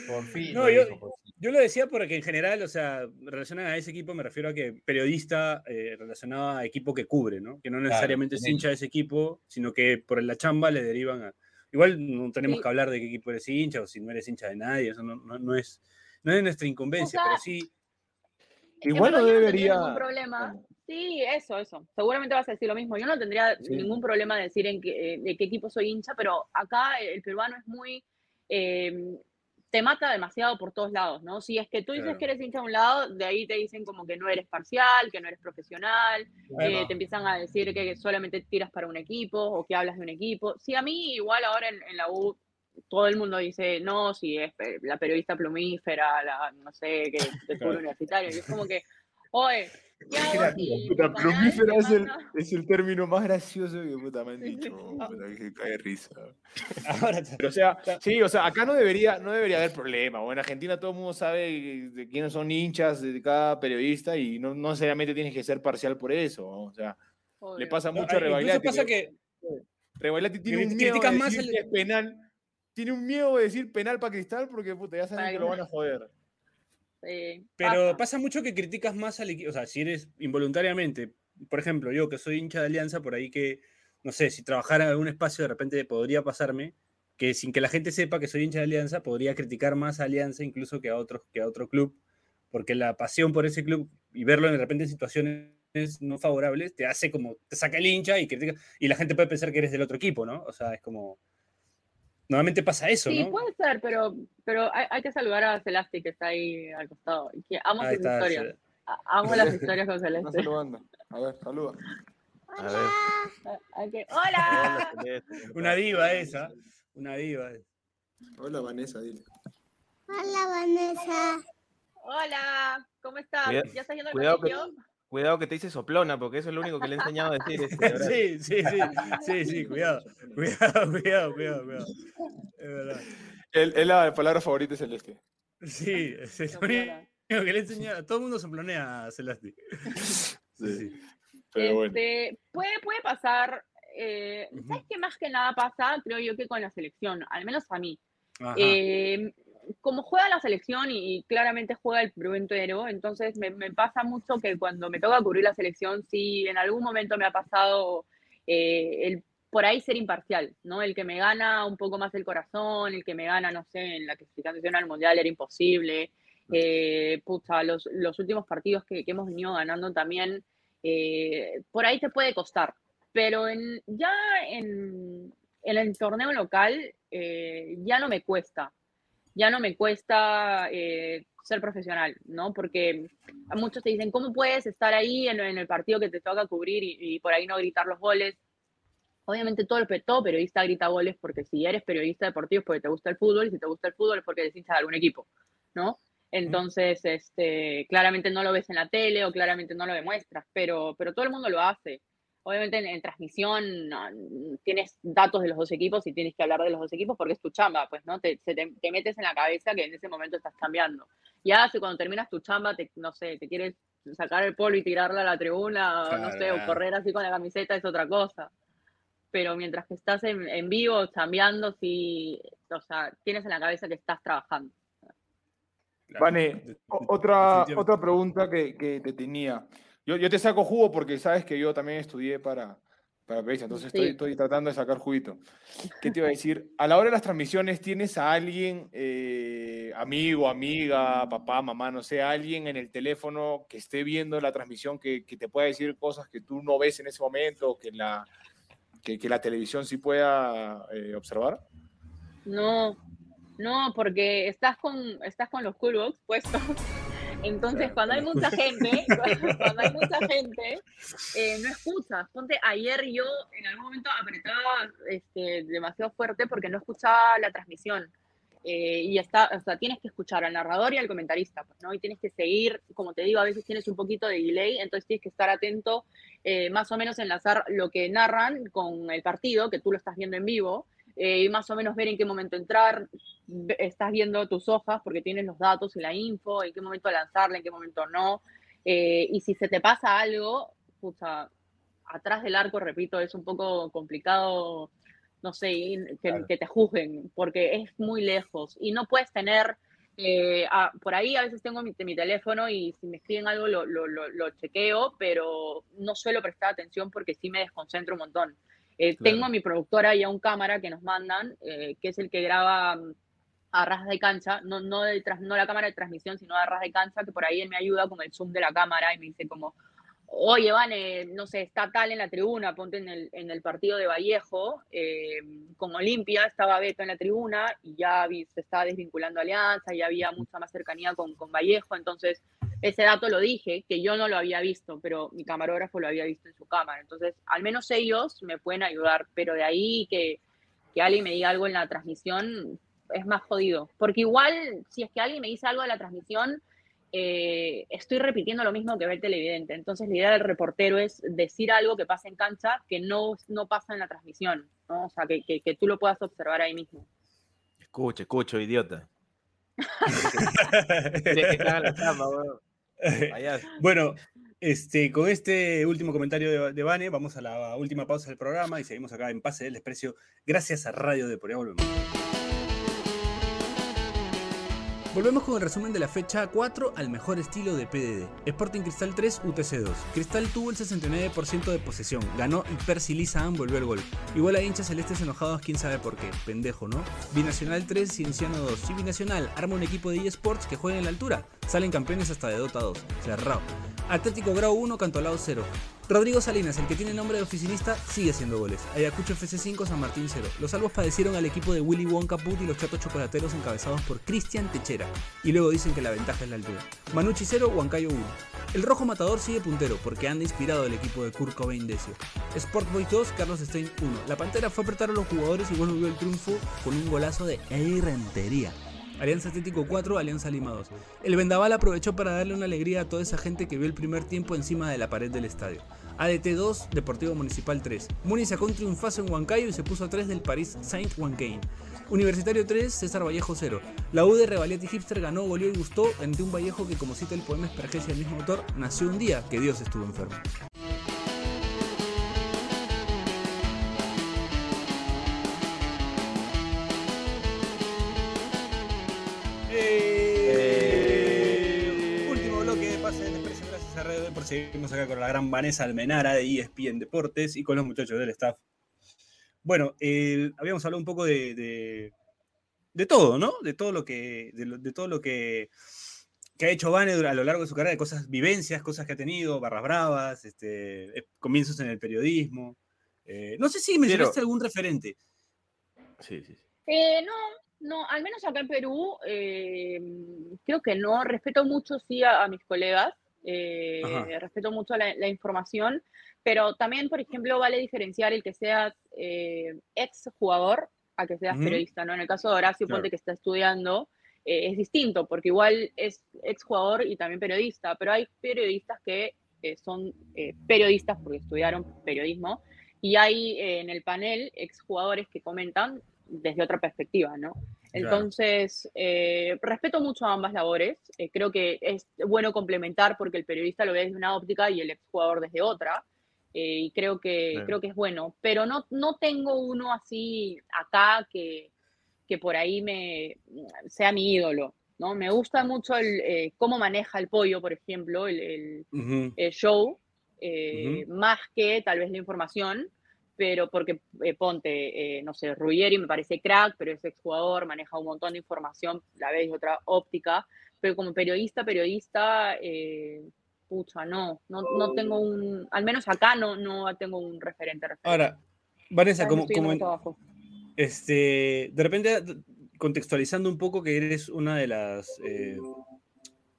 por fin. No, lo yo- dijo, por fin. Yo lo decía porque en general, o sea, relacionan a ese equipo, me refiero a que periodista eh, relacionado a equipo que cubre, ¿no? Que no necesariamente es hincha de ese equipo, sino que por la chamba le derivan a. Igual no tenemos Sí. que hablar de qué equipo eres hincha o si no eres hincha de nadie, eso no, no- no es, no es nuestra incumbencia, sea, pero sí. Igual no debería. problema. Sí, eso, eso. Seguramente vas a decir lo mismo. Yo no tendría Sí. ningún problema de decir en qué, eh, de qué equipo soy hincha, pero acá el peruano es muy. eh, te mata demasiado por todos lados, ¿no? Si es que tú dices Claro. que eres hincha de un lado, de ahí te dicen como que no eres parcial, que no eres profesional, eh, Bueno, te empiezan a decir que solamente tiras para un equipo o que hablas de un equipo. Sí, a mí igual ahora en, en la U todo el mundo dice, no, si es la periodista plumífera, la no sé, que del fútbol universitario. Y es como que, oye, ¿Qué hago si Puta, plumífera es el, es el término más gracioso que puta me han dicho. Puta, que cae de risa. Ahora, Pero o sea, sí, o sea, acá no debería, no debería haber problema. O en Argentina todo el mundo sabe de quiénes son hinchas de cada periodista y no, no necesariamente tienes que ser parcial por eso. ¿no? O sea, le Obvio. pasa no, mucho a incluso Rebagliati. pasa que Rebagliati tiene un miedo de decir el- que es penal. Tiene un miedo de decir penal para Cristal porque puta, ya saben que lo no- van a joder. Sí, Pero pasa. pasa mucho que criticas más al equipo, o sea, si eres involuntariamente, por ejemplo, yo que soy hincha de Alianza, por ahí que, no sé, si trabajara en algún espacio de repente podría pasarme, que sin que la gente sepa que soy hincha de Alianza, podría criticar más a Alianza incluso que a, otros, que a otro club, porque la pasión por ese club y verlo de repente en situaciones no favorables te hace como, te saca el hincha y critica, y la gente puede pensar que eres del otro equipo, ¿no? O sea, es como... Normalmente pasa eso, Sí, ¿no? puede ser, pero, pero hay, hay que saludar a Celasti que está ahí al costado. Que amo Ahí sus está, historias. Amo las [laughs] historias con Está Celeste. saludando. A ver, saluda. A ver. Ah, ¡Hola! Una diva esa, una diva. Hola Vanessa, dile. Hola Vanessa. ¡Hola! ¿Cómo estás? ¿Ya estás yendo al colegio? Cuidado que te dice soplona, porque eso es lo único que le he enseñado a decir. Este. Sí, sí, sí, sí, sí, cuidado, cuidado, cuidado, cuidado, cuidado. Es verdad. Es es la palabra favorita de Celeste. Sí, es el único que le enseña, todo el mundo soplonea a Celeste. Sí, sí. Pero bueno. Este, puede, puede pasar. eh. ¿Sabes qué más que nada pasa? Creo yo que con la selección, al menos a mí. Eh, como juega la selección y, y claramente juega el Perú entero, entonces me, me pasa mucho que cuando me toca cubrir la selección, sí, en algún momento me ha pasado eh, el por ahí ser imparcial, ¿no? El que me gana un poco más el corazón, el que me gana, no sé, en la clasificación al Mundial era imposible. Eh, pucha, los, los últimos partidos que, que hemos venido ganando también, eh, por ahí te puede costar. Pero en, ya en, en el torneo local eh, ya no me cuesta. Ya no me cuesta eh, ser profesional, ¿no? Porque a muchos te dicen, ¿cómo puedes estar ahí en, en el partido que te toca cubrir y, y por ahí no gritar los goles? Obviamente todo, todo periodista grita goles porque si eres periodista deportivo es porque te gusta el fútbol y si te gusta el fútbol es porque eres hincha de algún equipo, ¿no? Entonces, este, claramente no lo ves en la tele o claramente no lo demuestras, pero, pero todo el mundo lo hace. Obviamente en, en transmisión no, tienes datos de los dos equipos y tienes que hablar de los dos equipos porque es tu chamba, pues, ¿no? Te, se te, te metes en la cabeza que en ese momento estás cambiando. Ya si cuando terminas tu chamba, te, no sé, te quieres sacar el polo y tirarla a la tribuna, o no sé, o correr así con la camiseta es otra cosa. Pero mientras que estás en, en vivo, chambeando, sí, o sea, tienes en la cabeza que estás trabajando. Vane, otra, otra pregunta que, que te tenía. Yo, yo te saco jugo porque sabes que yo también estudié para, para periodista, entonces estoy, Sí. estoy tratando de sacar juguito. ¿Qué te iba a [laughs] decir? A la hora de las transmisiones, ¿tienes a alguien, eh, amigo, amiga, papá, mamá, no sé, alguien en el teléfono que esté viendo la transmisión que, que te pueda decir cosas que tú no ves en ese momento, que la, que, que la televisión sí pueda eh, observar? No, no, porque estás con, estás con los coolbox puestos. [laughs] Entonces, Claro, cuando hay mucha gente, [laughs] cuando hay mucha gente, eh, no escuchas. Ponte, ayer yo en algún momento apretaba este, demasiado fuerte porque no escuchaba la transmisión. Eh, y está, o sea, tienes que escuchar al narrador y al comentarista, pues, ¿no? Y tienes que seguir, como te digo, a veces tienes un poquito de delay, entonces tienes que estar atento, eh, más o menos enlazar lo que narran con el partido, que tú lo estás viendo en vivo, eh, y más o menos ver en qué momento entrar, estás viendo tus hojas porque tienes los datos y la info, en qué momento lanzarla, en qué momento no. Eh, y si se te pasa algo, pucha, atrás del arco, repito, es un poco complicado, no sé, que, Claro. que te juzguen, porque es muy lejos y no puedes tener, eh, a- por ahí a veces tengo mi, mi teléfono y si me escriben algo lo, lo, lo, lo chequeo, pero no suelo prestar atención porque sí me desconcentro un montón. Eh, Claro. Tengo a mi productora y a un cámara que nos mandan, eh, que es el que graba mm, a ras de cancha, no, no, de tras- no la cámara de transmisión, sino a ras de cancha, que por ahí él me ayuda con el zoom de la cámara y me dice como, oye, Vane, no sé, está tal en la tribuna, ponte en el, en el partido de Vallejo, eh, con Olimpia, estaba Beto en la tribuna y ya vi- se estaba desvinculando Alianza, ya había mucha más cercanía con, con Vallejo, entonces ese dato lo dije, que yo no lo había visto, pero mi camarógrafo lo había visto en su cámara, entonces al menos ellos me pueden ayudar, pero de ahí que, que alguien me diga algo en la transmisión es más jodido, porque igual si es que alguien me dice algo de la transmisión, eh, estoy repitiendo lo mismo que ve el televidente. Entonces, la idea del reportero es decir algo que pasa en cancha que no, no pasa en la transmisión, ¿no? O sea, que, que, que tú lo puedas observar ahí mismo. Escucho, escucho, idiota. [laughs] Tienes que la chamba, weón. [laughs] Bueno, este, con este último comentario de, de Vane, vamos a la última pausa del programa y seguimos acá en Pase del Desprecio, gracias a Radio de Por volvemos. Volvemos con el resumen de la fecha 4 al mejor estilo de PDD. Sporting Cristal 3, UTC 2. Cristal tuvo el 69% de posesión, ganó y Percy Lizan volvió el gol. Igual a hinchas celestes enojados, quién sabe por qué. Pendejo, ¿no? Binacional 3, Cienciano 2. Y Binacional arma un equipo de eSports que juega en la altura. Salen campeones hasta de Dota 2. Cerrado. Atlético Grau 1, Cantolao 0. Rodrigo Salinas, el que tiene nombre de oficinista, sigue haciendo goles. Ayacucho FC 5, San Martín 0. Los salvos padecieron al equipo de Willy Wonka Put y los chatos chocolateros encabezados por Cristian Techera. Y luego dicen que la ventaja es la altura. Manucci 0, Huancayo 1. El rojo matador sigue puntero porque anda inspirado el equipo de Kurt Cobain Decio. Sport Boys 2, Carlos Stein 1. La pantera fue apretar a los jugadores y volvió el triunfo con un golazo de Rentería. Alianza Atlético 4, Alianza Lima 2. El Vendaval aprovechó para darle una alegría a toda esa gente que vio el primer tiempo encima de la pared del estadio. ADT 2, Deportivo Municipal 3. Muni sacó un triunfazo en Huancayo y se puso a 3 del París Saint-Wancain. Universitario 3, César Vallejo 0. La U de Revaliati Hipster ganó, goleó y gustó ante un Vallejo que, como cita el poema Espergencia del mismo autor, nació un día que Dios estuvo enfermo. Desprecio, gracias a Radio Depor. Seguimos acá con la gran Vanessa Almenara de ESPN Deportes y con los muchachos del staff. Bueno, eh, habíamos hablado un poco de, de, de todo, ¿no? De todo lo que, de, lo- de todo lo que, que ha hecho Vane a lo largo de su carrera, de cosas, vivencias, cosas que ha tenido, barras bravas, este, eh, comienzos en el periodismo. Eh, no sé si mencionaste algún referente. Sí, sí, sí. Eh, no, no, al menos acá en Perú, eh, creo que no. Respeto mucho, sí, a, a mis colegas. Eh, respeto mucho la, la información, pero también, por ejemplo, vale diferenciar el que seas eh, ex jugador a que seas Ujú. periodista, ¿no? En el caso de Horacio Claro. Ponte, que está estudiando, eh, es distinto, porque igual es ex jugador y también periodista, pero hay periodistas que eh, son eh, periodistas porque estudiaron periodismo, y hay eh, en el panel exjugadores que comentan desde otra perspectiva, ¿no? Claro. Entonces, eh, respeto mucho ambas labores. eh, creo que es bueno complementar porque el periodista lo ve desde una óptica y el exjugador desde otra. eh, y creo que, Claro. creo que es bueno. Pero no, no tengo uno así acá que, que por ahí me sea mi ídolo. ¿no? Me gusta mucho el, eh, cómo maneja el pollo, por ejemplo, el, el- Ujú. el show, eh, más que tal vez la información, pero porque eh, ponte, eh, no sé, Ruggeri me parece crack, pero es exjugador, maneja un montón de información, la ves de otra óptica, pero como periodista, periodista, eh, pucha, no, no, no tengo un, al menos acá no, no tengo un referente. referente. Ahora, Vanessa, vez como, como en- este, de repente contextualizando un poco que eres una de las, eh,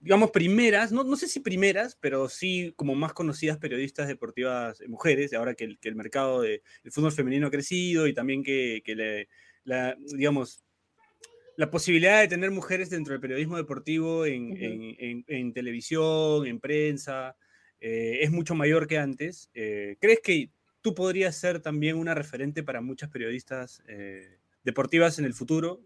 digamos, primeras, no, no sé si primeras, pero sí como más conocidas periodistas deportivas eh, mujeres, ahora que el, que el mercado del fútbol femenino ha crecido y también que, que le- la, digamos, la posibilidad de tener mujeres dentro del periodismo deportivo en, en- en- en televisión, en prensa, eh, es mucho mayor que antes. Eh, ¿Crees que tú podrías ser también una referente para muchas periodistas eh, deportivas en el futuro?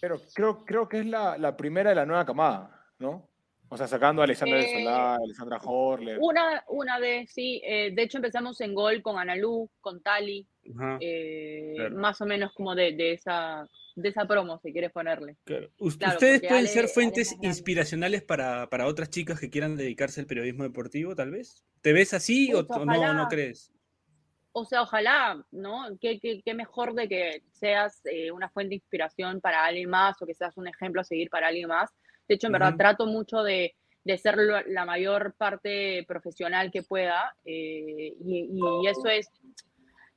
Pero creo, creo que es la, la primera de la nueva camada, ¿no? O sea, sacando a Alexandra del Eh, Solar, Alexandra Horler. Una, una de, sí, eh, de hecho empezamos en gol con Analú, con Tali, Ajá, eh, claro. más o menos como de, de esa, de esa promo, si quieres ponerle. claro. Claro, ¿Ustedes pueden Ale- ser Ale es fuentes grande. inspiracionales para, para otras chicas que quieran dedicarse al periodismo deportivo, tal vez? ¿Te ves así o, Pucha, o no, no ojalá. crees? O sea, ojalá, ¿no? Qué, qué- qué mejor de que seas eh, una fuente de inspiración para alguien más o que seas un ejemplo a seguir para alguien más. De hecho, en verdad, trato mucho de, de ser lo- la mayor parte profesional que pueda eh, y, y eso es,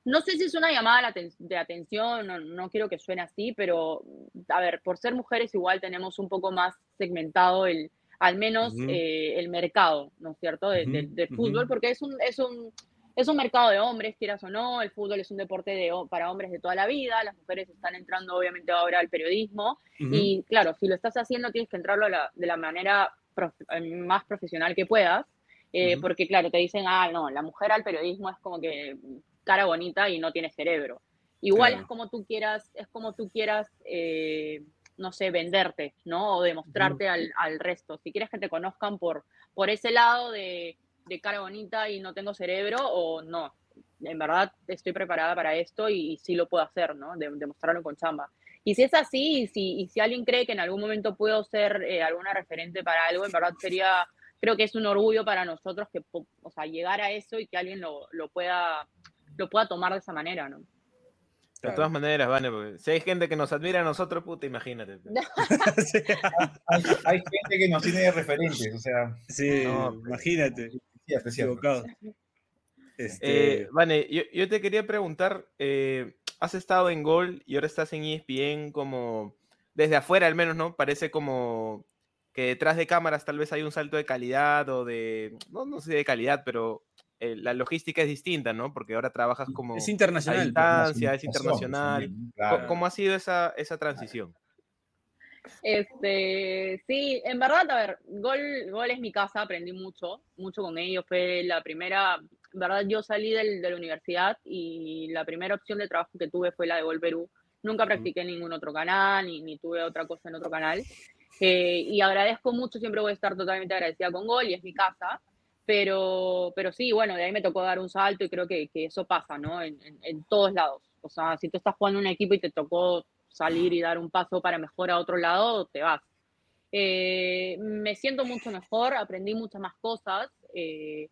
no sé si es una llamada de atención, no, no quiero que suene así, pero a ver, por ser mujeres igual tenemos un poco más segmentado el, al menos eh, el mercado, ¿no es cierto?, de- del fútbol, porque es un, es un es un mercado de hombres, quieras o no, el fútbol es un deporte de, para hombres de toda la vida, las mujeres están entrando obviamente ahora al periodismo Ujú. y claro, si lo estás haciendo tienes que entrarlo la- de la manera prof- eh, más profesional que puedas, eh, Ujú. porque claro, te dicen, ah, no, la mujer al periodismo es como que cara bonita y no tiene cerebro. Igual Claro. es como tú quieras, es como tú quieras, eh, no sé, venderte, ¿no? O demostrarte al, al resto. Si quieres que te conozcan por, por ese lado de, de cara bonita y no tengo cerebro, o no. En verdad estoy preparada para esto y, y sí lo puedo hacer, ¿no? De- demostrarlo con chamba. Y si es así, y si, y si alguien cree que en algún momento puedo ser eh, alguna referente para algo, en verdad sería, creo que es un orgullo para nosotros que, po- o sea, llegar a eso y que alguien lo, lo pueda, lo pueda tomar de esa manera, ¿no? De todas maneras, Vane, porque si hay gente que nos admira a nosotros, puta, imagínate. [laughs] Sí, [laughs] Hay, hay gente que nos tiene de referentes, o sea, sí, No, imagínate, cierto, equivocado. Este, Eh, Vane, yo, yo te quería preguntar, eh, has estado en Gol y ahora estás en ESPN como, desde afuera al menos, ¿no? Parece como que detrás de cámaras tal vez hay un salto de calidad o de, no, no sé de calidad, pero eh, la logística es distinta, ¿no? Porque ahora trabajas como es a internacional. distancia, es Comunicación internacional. claro. ¿Cómo ha sido esa, esa transición? Este, sí, en verdad, a ver, Gol, Gol es mi casa, aprendí mucho, mucho con ellos. Fue la primera, en verdad, yo salí del- de la universidad y la primera opción de trabajo que tuve fue la de Gol Perú. Nunca practiqué en ningún otro canal, ni, ni tuve otra cosa en otro canal. Eh, y agradezco mucho, siempre voy a estar totalmente agradecida con Gol y es mi casa. Pero, pero sí, bueno, de ahí me tocó dar un salto y creo que, que eso pasa, ¿no? En, en- en todos lados. O sea, si tú estás jugando en un equipo y te tocó salir y dar un paso para mejor a otro lado, te vas. Eh, me siento mucho mejor, aprendí muchas más cosas, eh,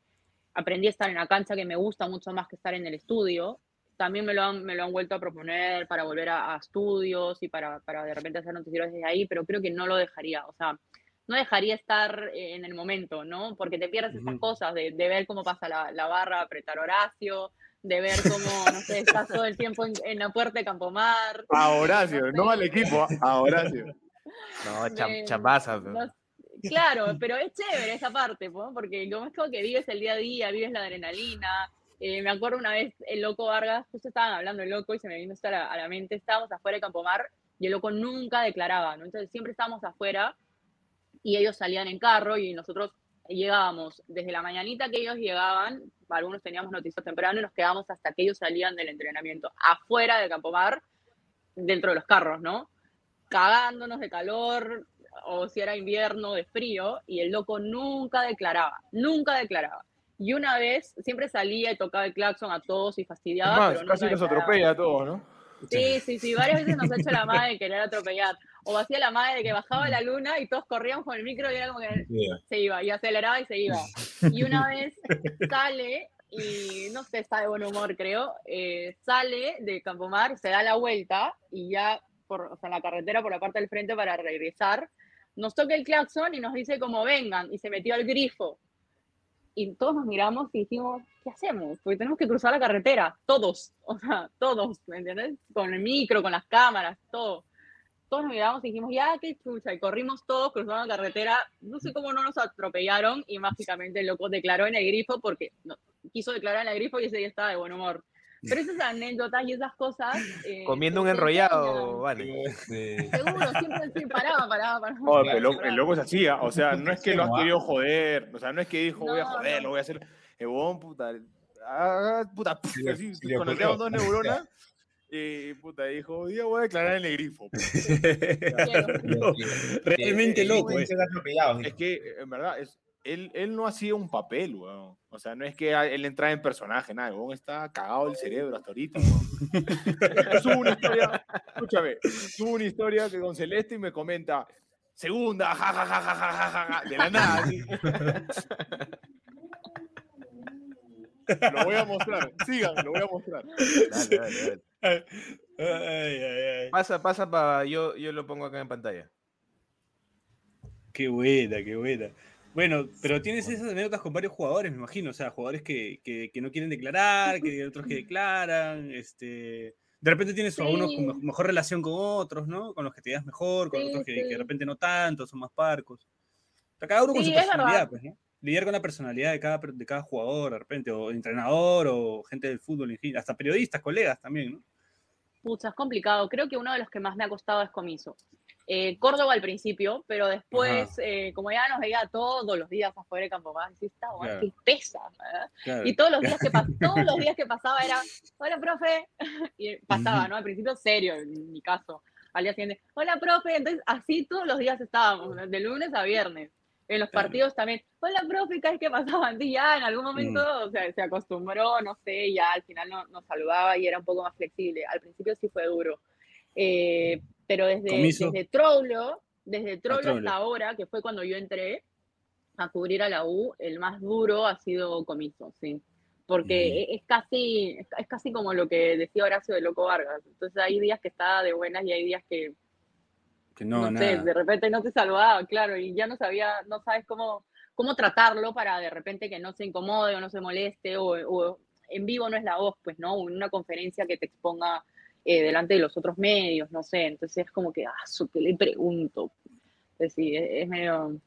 aprendí a estar en la cancha que me gusta mucho más que estar en el estudio. También me lo han, me lo han vuelto a proponer para volver a, a estudios y para, para de repente hacer noticieros desde ahí, pero creo que no lo dejaría. O sea, no dejaría estar eh, en el momento, ¿no? Porque te pierdes estas Ujú. cosas de, de ver cómo pasa la, la barra, apretar Horacio, de ver cómo, no sé, estás todo el tiempo en, en la puerta de Campomar. A Horacio, no al equipo, a- Horacio. No, cham- Me- chambaza, pero- no- claro, pero es chévere esa parte, ¿no? porque como es como que vives el día a día, vives la adrenalina. Eh, me acuerdo una vez el loco Vargas, justo estaban hablando el loco y se me vino esto a la, a la mente, estábamos afuera de Campomar y el loco nunca declaraba, ¿no? Entonces siempre estábamos afuera y ellos salían en carro y nosotros llegábamos desde la mañanita que ellos llegaban, algunos teníamos noticias temprano y nos quedábamos hasta que ellos salían del entrenamiento, afuera de Campomar, dentro de los carros, ¿no? Cagándonos de calor, o si era invierno, de frío, y el loco nunca declaraba, nunca declaraba. Y una vez siempre salía y tocaba el claxon a todos y fastidiaba, más, pero casi nos atropella a todos, ¿no? Sí, sí, sí, varias veces nos ha hecho la madre de querer atropellar. O hacía la madre de que bajaba la luna y todos corríamos con el micro y era como que se iba, y aceleraba y se iba. Y una [laughs] vez sale, y no sé, está de buen humor, creo, eh, sale de Campomar, se da la vuelta y ya, por, o sea, en la carretera por la parte del frente para regresar, nos toca el claxon y nos dice como vengan, y se metió al grifo. Y todos nos miramos y dijimos, ¿qué hacemos? Porque tenemos que cruzar la carretera, todos, o sea, todos, ¿me entiendes? Con el micro, con las cámaras, todo. Todos nos miramos y dijimos, ya, qué chucha, y corrimos todos, cruzamos la carretera, no sé cómo no nos atropellaron, y mágicamente el loco declaró en el grifo porque no, quiso declarar en el grifo y ese día estaba de buen humor. Pero esas anécdotas y esas cosas... eh, Comiendo un enrollado. Este, Seguro, siempre sí, paraba, paraba, paraba. Oh, el, loco, el loco es así, ¿ah? o sea, no es que lo has Sí, ¿no? querido joder, o sea, no es que dijo voy a joder, no. lo voy a hacer, el huevón, puta, ah, puta, Se [laughs] le- así, se dos neuronas, [laughs] Y puta, dijo, yo voy a declarar en el grifo. Pues". [laughs] no, realmente eh, loco. Eh, es, es que, en verdad, es, él, él, no hacía un papel, weón. O sea, no es que él entraba en personaje, nada. Está cagado el cerebro hasta ahorita, weón. [laughs] subo una historia, escúchame, subo una historia que con Celeste y me comenta, segunda, jajajajajaja, ja, ja, ja, de la nada. Lo voy a mostrar, sigan, lo voy a mostrar. Dale, dale, dale. Ay, ay, ay. Pasa, pasa para. Yo, yo lo pongo acá en pantalla. Qué buena, qué buena. Bueno, pero tienes esas anécdotas con varios jugadores, me imagino. O sea, jugadores que, que- que no quieren declarar, que [laughs] otros que declaran. Este, de repente tienes a unos con Sí. me- mejor relación con otros, ¿no? Con los que te das mejor, con Sí, otros que, que sí. de repente no tanto, son más parcos. O sea, cada uno con Sí, su personalidad, verdad. pues, ¿no? Lidiar con la personalidad de cada, de cada jugador, de repente, o entrenador, o gente del fútbol, en fin, hasta periodistas, colegas también, ¿no? Pucha, es complicado. Creo que uno de los que más me ha costado es Comiso. Eh, Córdoba al principio, pero después, eh, como ya nos veía todos los días afuera de Campo Más, decía, esta Claro. qué pesa. Claro. Y todos los días que [laughs] todos los días que pasaba era, hola, profe. [laughs] Y pasaba. ¿no? Al principio serio, en mi caso. Al día siguiente, hola, profe. Entonces, así todos los días estábamos, de lunes a viernes. En los partidos también, hola, profe, ¿qué es que pasaba? Entonces [laughs] ya en algún Mm. momento o sea, se acostumbró, no sé, ya al final no- nos saludaba y era un poco más flexible. Al principio sí fue duro. Eh, pero desde, Comiso. desde Troilo, desde Troilo. hasta ahora, que fue cuando yo entré a cubrir a la U, el más duro ha sido Comiso, sí. Porque e- es casi, es ca- es casi como lo que decía Horacio de Loco Vargas. Entonces hay días que está de buenas y hay días que, Que no, no, sé, de repente no te saludaba, claro, y ya no sabía, no sabes cómo, cómo tratarlo para de repente que no se incomode o no se moleste, o, o en vivo no es la voz, pues, ¿no? Una conferencia que te exponga eh, delante de los otros medios, no sé, entonces es como que, ah, su, ¿qué le pregunto? Entonces sí, es, es medio,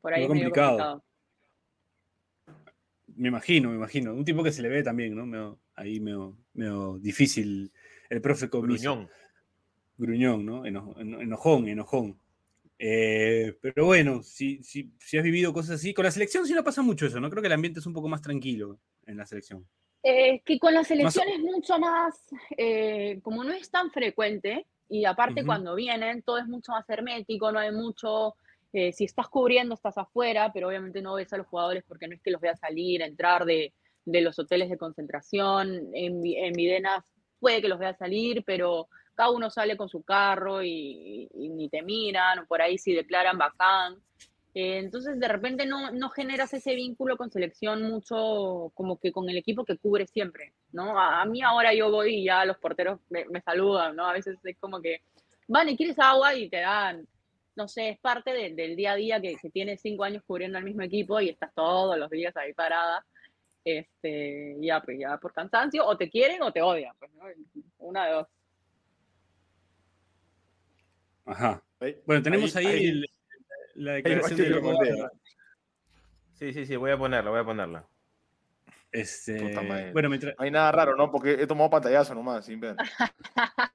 por ahí es medio complicado. complicado. Me imagino, me imagino. Un tipo que se le ve también, ¿no? Medio- ahí medio, medio difícil. El profe Comiso. Gruñón. ¿no? Eno- eno- enojón, enojón. Eh, pero bueno, si, si, si has vivido cosas así, con la selección sí no pasa mucho eso, ¿no? Creo que el ambiente es un poco más tranquilo en la selección. Eh, que con la Más selección es mucho más, eh, como no es tan frecuente, y aparte cuando vienen todo es mucho más hermético, no hay mucho, eh, si estás cubriendo estás afuera, pero obviamente no ves a los jugadores porque no es que los veas salir, entrar de, de los hoteles de concentración, en, en Videnas puede que los veas salir, pero cada uno sale con su carro y, ni te miran, o por ahí si declaran bacán. Eh, entonces, de repente no, no generas ese vínculo con selección mucho como que con el equipo que cubre siempre, ¿no? A, a mí ahora yo voy y ya los porteros me, saludan, ¿no? A veces es como que, van y quieres agua y te dan, no sé, es parte de- del día a día que, que tienes cinco años cubriendo al mismo equipo y estás todos los días ahí parada. Este, ya, pues ya por cansancio, o te quieren o te odian, pues, ¿no? Una de dos. Ajá. Bueno, tenemos ahí, ahí- el- la declaración de lo Loco mandé, Vargas. Sí, sí, sí, voy a ponerla, voy a ponerla. Este, bueno, mientras... No hay nada raro, ¿no? Porque he tomado pantallazo nomás, sin ver. [laughs]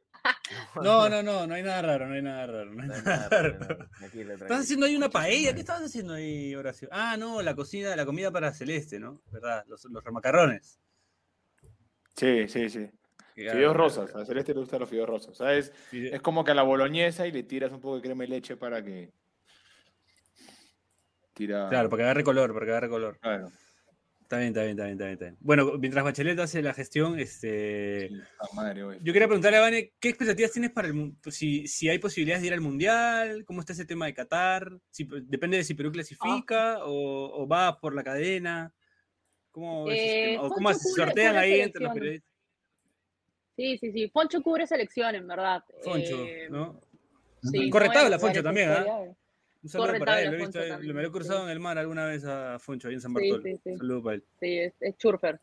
No, no, no, no hay nada raro, no hay nada raro. No hay No hay nada nada raro. raro, no, tranquilo, ¿Estás haciendo ahí una paella? ¿Qué estabas haciendo ahí, Horacio? Ah, no, la cocina, la comida para Celeste, ¿no? ¿Verdad? Los, los remacarrones. Sí, sí, sí. Fideos rosas. A Celeste le gustan los fideos rosas. O sea, es, es como que a la boloñesa y le tiras un poco de crema y leche para que. Tira. Claro, para que agarre color, para que agarre color. Claro. Está bien, está bien, está bien, está bien, está bien. Bueno, mientras Bachelet hace la gestión, este... Sí, madre. Yo quería preguntarle a Vane, ¿qué expectativas tienes para el si, si hay posibilidades de ir al Mundial? ¿Cómo está ese tema de Qatar? Si, depende de si Perú clasifica o, o va por la cadena. ¿Cómo, Eh, tema? ¿O Foncho cómo se sortean ahí entre los periodistas? Sí, sí, sí. Foncho cubre selección, en verdad. Foncho, Eh, ¿no? sí, Corre no esa también, ¿ah? historia. Un saludo Corre para él, lo he visto, también, me lo he cruzado sí. en el mar alguna vez a Foncho, ahí en San Bartolo. sí, sí. Un saludo para él. Sí, es, es churfer.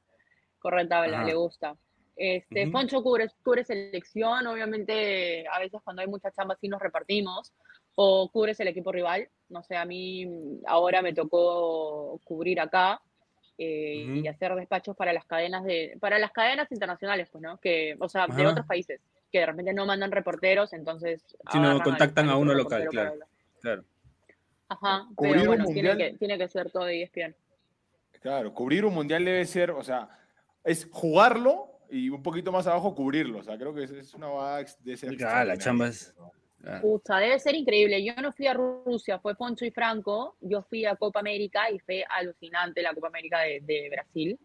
Corre tabla, Ajá. le gusta. Este, Ujú. Foncho cubre, cubre selección, obviamente a veces cuando hay mucha chamba sí nos repartimos, o cubres el equipo rival, no sé, a mí ahora me tocó cubrir acá eh, y hacer despachos para las cadenas de, para las cadenas internacionales, pues, ¿no? Que, o sea, de otros países, que de repente no mandan reporteros, entonces Sí, no, contactan al a uno local, claro. Claro. Ajá, Cubrir pero un bueno, tiene mundial- que, tiene que ser todo ESPN. Claro, cubrir un mundial debe ser, o sea, es jugarlo y un poquito más abajo cubrirlo. O sea, creo que es, es una va de ser. Ah, la chamba es. Pucha, debe ser increíble. Yo no fui a Rusia, fue Poncho y Franco. Yo fui a Copa América y fue alucinante la Copa América de, Brasil.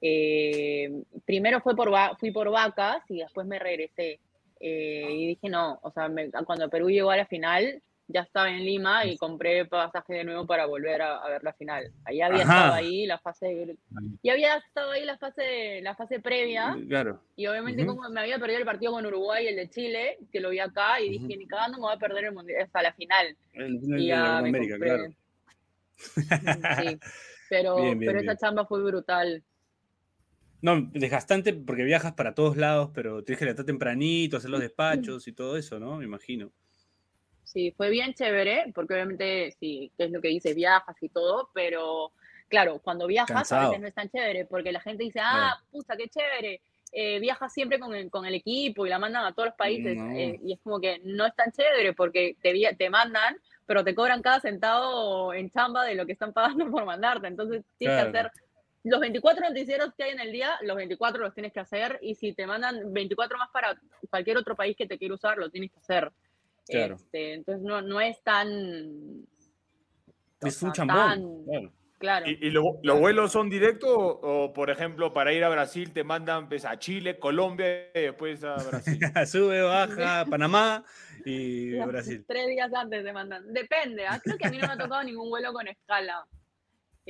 Eh, primero fue por, fui por vacas y después me regresé. Eh, y dije, no, o sea, me- cuando Perú llegó a la final, ya estaba en Lima y compré pasaje de nuevo para volver a, a ver la final. Ahí había Ajá. estado ahí la fase, de- y había estado ahí la fase, la fase previa. Claro. Y obviamente como me había perdido el partido con Uruguay y el de Chile, que lo vi acá, y dije, ni cagando me voy a perder el mundial hasta la final. El, Y de ya me América, compré. claro. Sí. Pero, Bien, bien, pero bien. esa chamba fue brutal. No, desgastante porque viajas para todos lados, pero tienes que levantar tempranito, hacer los despachos y todo eso, ¿no? Me imagino. Sí, fue bien chévere, porque obviamente, sí, que es lo que dices, viajas y todo, pero claro, cuando viajas a veces no es tan chévere, porque la gente dice, ah, puta, qué chévere, eh, viaja siempre con el, con el equipo y la mandan a todos los países. No. eh, y es como que no es tan chévere porque te, te mandan, pero te cobran cada centavo en chamba de lo que están pagando por mandarte. Entonces tienes que hacer los 24 noticieros que hay en el día, los 24 los tienes que hacer. Y si te mandan 24 más para cualquier otro país que te quiera usar, lo tienes que hacer. Claro. Este, entonces no, no es tan... Es un chambón. tan- claro. Claro. ¿Y, y lo- los vuelos son directos o, o, por ejemplo, para ir a Brasil te mandan pues, a Chile, Colombia y después a Brasil? [laughs] Sube, baja, Panamá y [laughs] Brasil. Tres días antes te mandan. Depende, ¿ah? creo que a mí no me ha tocado ningún vuelo con escala. [laughs]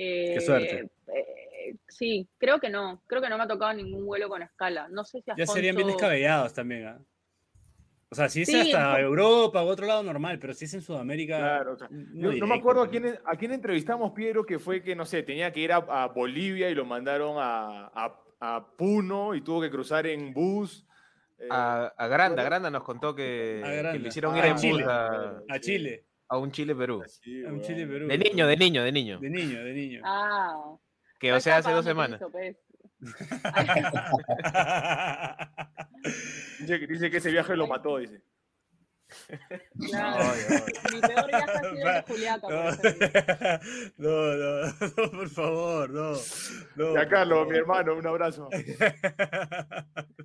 Eh, suerte. eh, sí, creo que no. Creo que no me ha tocado ningún vuelo con escala. No sé si Ya serían bien Afonso- descabellados también. ¿ah? O sea, si es Sí, hasta Europa u otro lado normal, pero si es en Sudamérica. Claro, o sea, muy Yo no me acuerdo a quién, a quién entrevistamos, Piero, que fue que, no sé, tenía que ir a, a Bolivia y lo mandaron a, a- a Puno y tuvo que cruzar en bus. eh, A, a Granda. Granda nos contó que, que le hicieron Ah, ir en Chile. bus a, A Chile, a un Chile-Perú. sí, a un weón. Chile, Perú. De niño, de niño, de niño. De niño, de niño. Ah. Que o sea, hace dos semanas. pues. [laughs] Dice, que- dice que ese viaje lo mató, dice. Claro. [laughs] Mi peor viaje ha sido el [laughs] de Juliaca, por No, no, no, no, por favor, no. no Ya, Carlos, favor. mi hermano, un abrazo.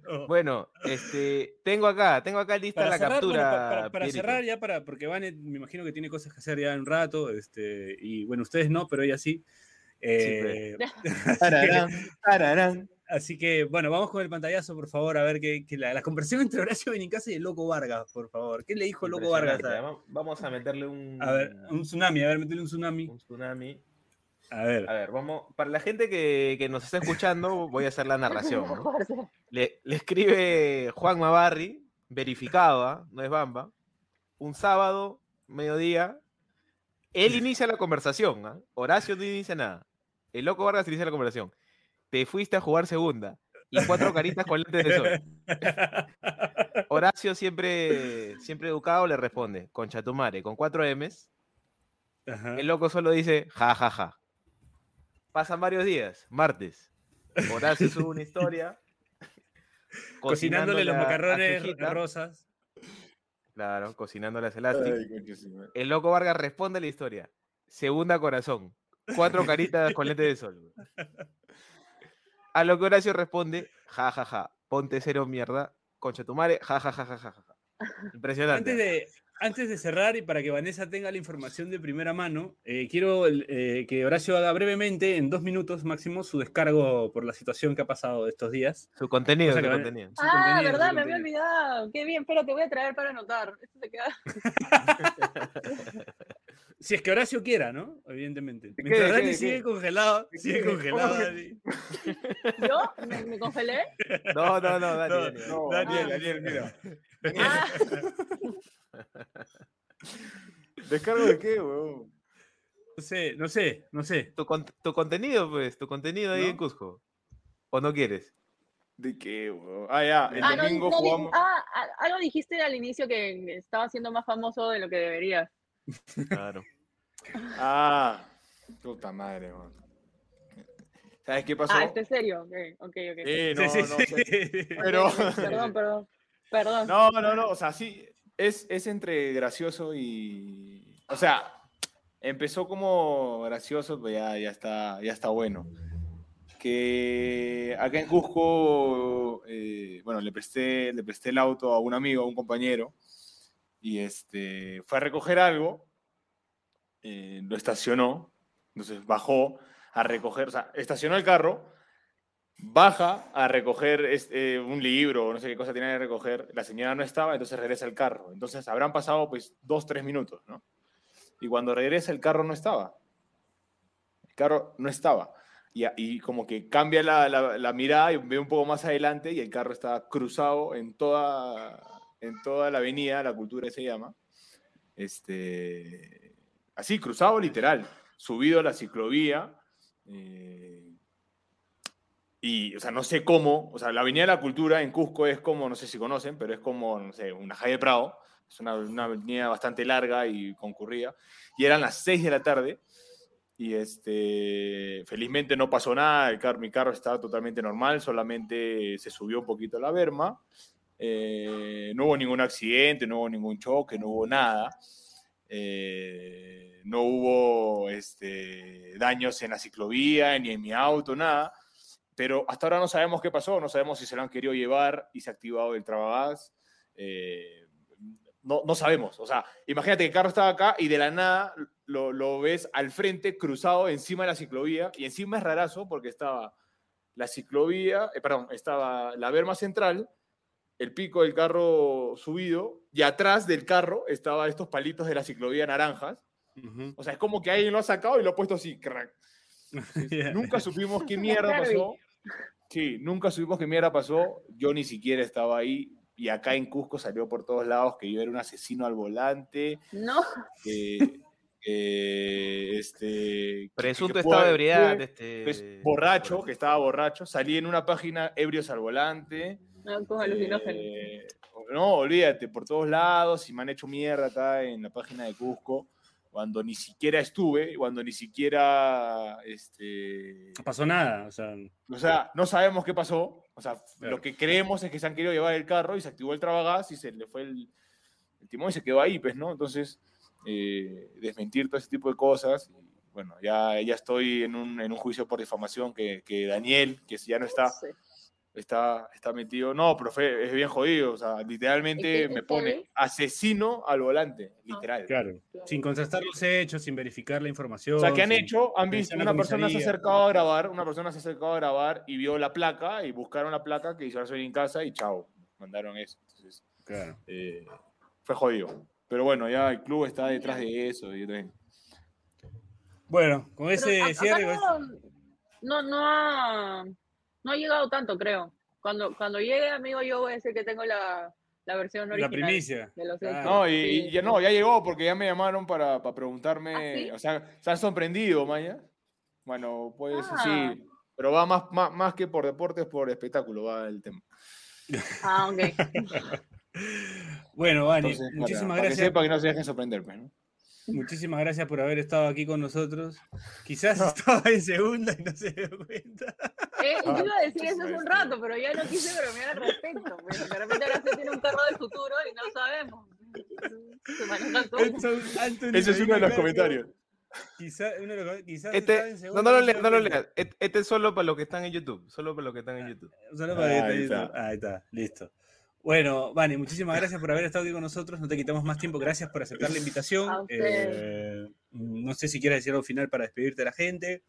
No. Bueno, este, tengo acá, tengo acá lista Para la cerrar, captura. pa- para, cerrar ya, para, porque Vane me imagino que tiene cosas que hacer ya en un rato, este, y bueno, ustedes no, pero ella sí. Eh, [laughs] [laughs] Tararán, tararán. así que, bueno, vamos con el pantallazo, por favor, a ver que, que la, la conversación [laughs] entre Horacio Benincasa y el Loco Vargas, por favor. ¿Qué le dijo el Loco Vargas? A, vamos- a meterle un, a ver, un tsunami, a ver, métele un tsunami. un tsunami. A ver. A ver, vamos. Para la gente que, que nos está escuchando, voy a hacer la narración. ¿no? Le, le escribe Juan Mavarri, verificado, ¿ah? no es Bamba, un sábado, mediodía. Él inicia la conversación, ¿ah? Horacio no inicia nada. El loco Vargas inicia la conversación. Te fuiste a jugar segunda y cuatro caritas con lentes de sol. Horacio siempre, siempre educado le responde, con chatumare, con cuatro M's. Ajá. El loco solo dice, ja, ja, ja. Pasan varios días, martes. Horacio sube una historia. [laughs] Cocinándole los a- a macarrones hijita. rosas. Claro, cocinando las elásticas. El loco Vargas responde a la historia. Segunda corazón. Cuatro caritas con lente de sol. A lo que Horacio responde, ja, ja, ja. Ponte cero mierda. Concha tu madre, ja, ja, ja, ja, ja, ja. [laughs] Impresionante. Antes de, antes de cerrar y para que Vanessa tenga la información de primera mano, eh, quiero eh, que Horacio haga brevemente, en dos minutos máximo, su descargo por la situación que ha pasado estos días. Su contenido, Cosa su que van- contenido. su Ah, contenido, verdad, su me había olvidado. Qué bien, espérate, voy a traer para anotar. Esto se queda. [laughs] [laughs] Si es que Horacio quiera, ¿no? Evidentemente. ¿Qué, Mientras qué, Dani qué? sigue congelado, ¿Qué, sigue qué? congelado, ¿Cómo que- Dani. [laughs] ¿Yo? ¿Me, me congelé? No, no, no, Dani, No, Dani, Dani. No, Daniel, Ah. Daniel, mira. Ah, [laughs] ¿Descargo de qué, weón? No sé, no sé, no sé. Tu, con- tu contenido, pues, tu contenido ahí ¿No? en Cusco. ¿O no quieres? ¿De qué, weón? Ah, ya, el ah, domingo no jugamos. ah, a- algo dijiste al inicio que estaba siendo más famoso de lo que deberías. Claro. Ah, puta madre. ¿Sabes qué pasó? Ah, ¿este es serio? Ok, ok, ok. Eh, no, Sí, sí, no, sí. pero- perdón. Perdón. No, no, no, o sea, sí, es, es entre gracioso y... O sea, empezó como gracioso, pero ya, ya, está, ya está bueno. Que acá en Cusco, eh, bueno, le presté, le presté el auto a un amigo, a un compañero, y este, fue a recoger algo, eh, lo estacionó, entonces bajó a recoger, o sea, estacionó el carro, baja a recoger este, un libro, no sé qué cosa tenía que recoger, la señora no estaba, entonces regresa el carro. Entonces habrán pasado pues dos, tres minutos, ¿no? Y cuando regresa el carro no estaba. El carro no estaba. Y, y como que cambia la, la- la mirada y ve un poco más adelante y el carro está cruzado en toda, en toda la avenida, la cultura se llama. Este, así, cruzado literal, subido a la ciclovía. eh, y, o sea, no sé cómo, o sea, la Avenida de la Cultura en Cusco es como, no sé si conocen, pero es como, no sé, una calle Prado. Es una, una avenida bastante larga y concurrida. Y eran las 6 de la tarde. Y este, felizmente no pasó nada, el car- mi carro estaba totalmente normal, solamente se subió un poquito la berma. Eh, no hubo ningún accidente, no hubo ningún choque, no hubo nada. Eh, no hubo este, daños en la ciclovía, ni en mi auto, nada. Pero hasta ahora no sabemos qué pasó, no sabemos si se lo han querido llevar y se ha activado el trabagas. Eh, no, no sabemos. O sea, imagínate que el carro estaba acá y de la nada lo, lo ves al frente, cruzado encima de la ciclovía. Y encima es rarazo porque estaba la ciclovía, eh, perdón, estaba la berma central, el pico del carro subido y atrás del carro estaban estos palitos de la ciclovía naranjas. Ujú. O sea, es como que alguien lo ha sacado y lo ha puesto así, crack. [laughs] Ya. Nunca supimos qué [laughs] mierda pasó. Sí, nunca supimos qué mierda pasó. Yo ni siquiera estaba ahí. Y acá en Cusco salió por todos lados que yo era un asesino al volante, No, que, que, este, que- Presunto que estado de ebriedad. Este, pues, borracho, que estaba borracho. Salí en una página ebrios al volante. No alucinógenos. Eh, no, olvídate, por todos lados y me han hecho mierda acá en la página de Cusco cuando ni siquiera estuve, cuando ni siquiera, este, No pasó nada, o sea, o sea, no sabemos qué pasó, o sea, Claro. lo que creemos es que se han querido llevar el carro y se activó el trabagas y se le fue el, el timón y se quedó ahí, pues, ¿no? Entonces, eh, desmentir todo ese tipo de cosas, y, bueno, ya, ya estoy en un, en un juicio por difamación que, que Daniel, que ya no está, Sí. Está, está metido. No, profe, es bien jodido. O sea, literalmente ¿Es que me pone asesino al volante, literal. claro. Sin contrastar los hechos, sin verificar la información. O sea, ¿qué han hecho? Han visto, una persona se ha acercado a grabar, una persona se ha acercado a grabar y vio la placa y buscaron la placa que hizo ahora soy en casa y chao, mandaron eso. Entonces, Claro. eh, fue jodido. Pero bueno, ya el club está detrás de eso. y yo también. Bueno, con ese cierre. no, no ha, no ha llegado tanto, creo. Cuando, cuando llegue, amigo, yo voy a decir que tengo la, la versión La original. primicia. de los Claro. hechos. No, y, Sí, y ya no, ya llegó porque ya me llamaron para, para preguntarme. ¿Ah, sí? O sea, se han sorprendido, Maya. Bueno, pues Ah. sí. Pero va más, más, más que por deportes, por espectáculo, va el tema. [laughs] Ah, ok. [laughs] Bueno, Vani, Entonces, para- muchísimas para que gracias. sepa que no se dejen sorprender, ¿no? Muchísimas gracias por haber estado aquí con nosotros. Quizás [laughs] estaba en segunda y no se dio cuenta. Eh, Ah, yo iba a decir eso hace un rato, pero ya no quise bromear al respecto. Pues, de repente ahora se tiene un carro del futuro y no sabemos. Se maneja todo. Edson Anthony Ese es uno de los comentarios. Quizás uno de los- quizás Este, en no, no lo leas, no lo leas. Et- Este es solo para los que están en YouTube. Solo para los que están en YouTube. Solo para que Ahí te- está. Ahí está, listo. Bueno, Vani, muchísimas gracias por haber estado aquí con nosotros. No te quitamos más tiempo. Gracias por aceptar la invitación. Eh, no sé si quieres decir algo final para despedirte de la gente.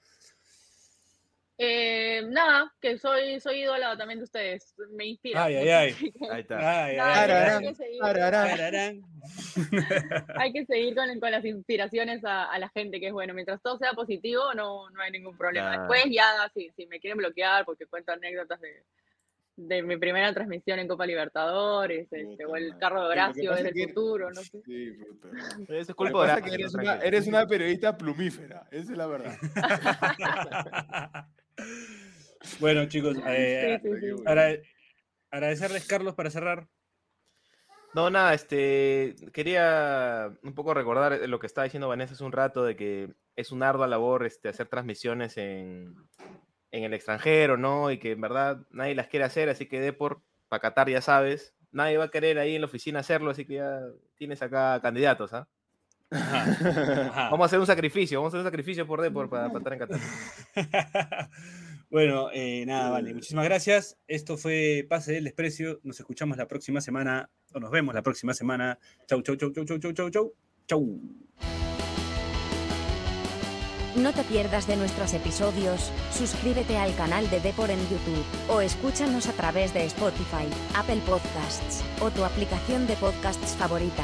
Eh, nada, que soy, soy ídola también de ustedes. Me inspira. Ay, ay, ay. [laughs] Ahí está. Ay, Nada, hay, que seguir, Tararán. [laughs] hay que seguir con, con las inspiraciones a, a la gente, que es bueno. Mientras todo sea positivo, no, no hay ningún problema. Claro. Después ya, si, si me quieren bloquear porque cuento anécdotas de, de mi primera transmisión en Copa Libertadores, este, Puta o el madre. carro de Horacio desde el futuro, no sé. Sí, puta. Eso es culpa de Horacio, que eres, una, tranquilo. eres una periodista plumífera, esa es la verdad. [laughs] bueno, chicos, eh, Sí, sí, sí. agra- agradecerles, Carlos, para cerrar. No, nada, este, quería un poco recordar lo que estaba diciendo Vanessa hace un rato, de que es una ardua labor este, hacer transmisiones en, en el extranjero, ¿no? Y que en verdad nadie las quiere hacer, así que de por para Qatar ya sabes, nadie va a querer ahí en la oficina hacerlo, así que ya tienes acá candidatos, ¿ah? Ajá. Vamos a hacer un sacrificio, vamos a hacer un sacrificio por Depor para, para [laughs] estar en Qatar. bueno, eh, nada, vale. Muchísimas gracias. Esto fue Pase del Desprecio. Nos escuchamos la próxima semana, o nos vemos la próxima semana. Chau, chau, chau, chau, chau, chau, chau, chau. Chau. No te pierdas de nuestros episodios, suscríbete al canal de Depor en YouTube, o escúchanos a través de Spotify, Apple Podcasts, o tu aplicación de podcasts favorita.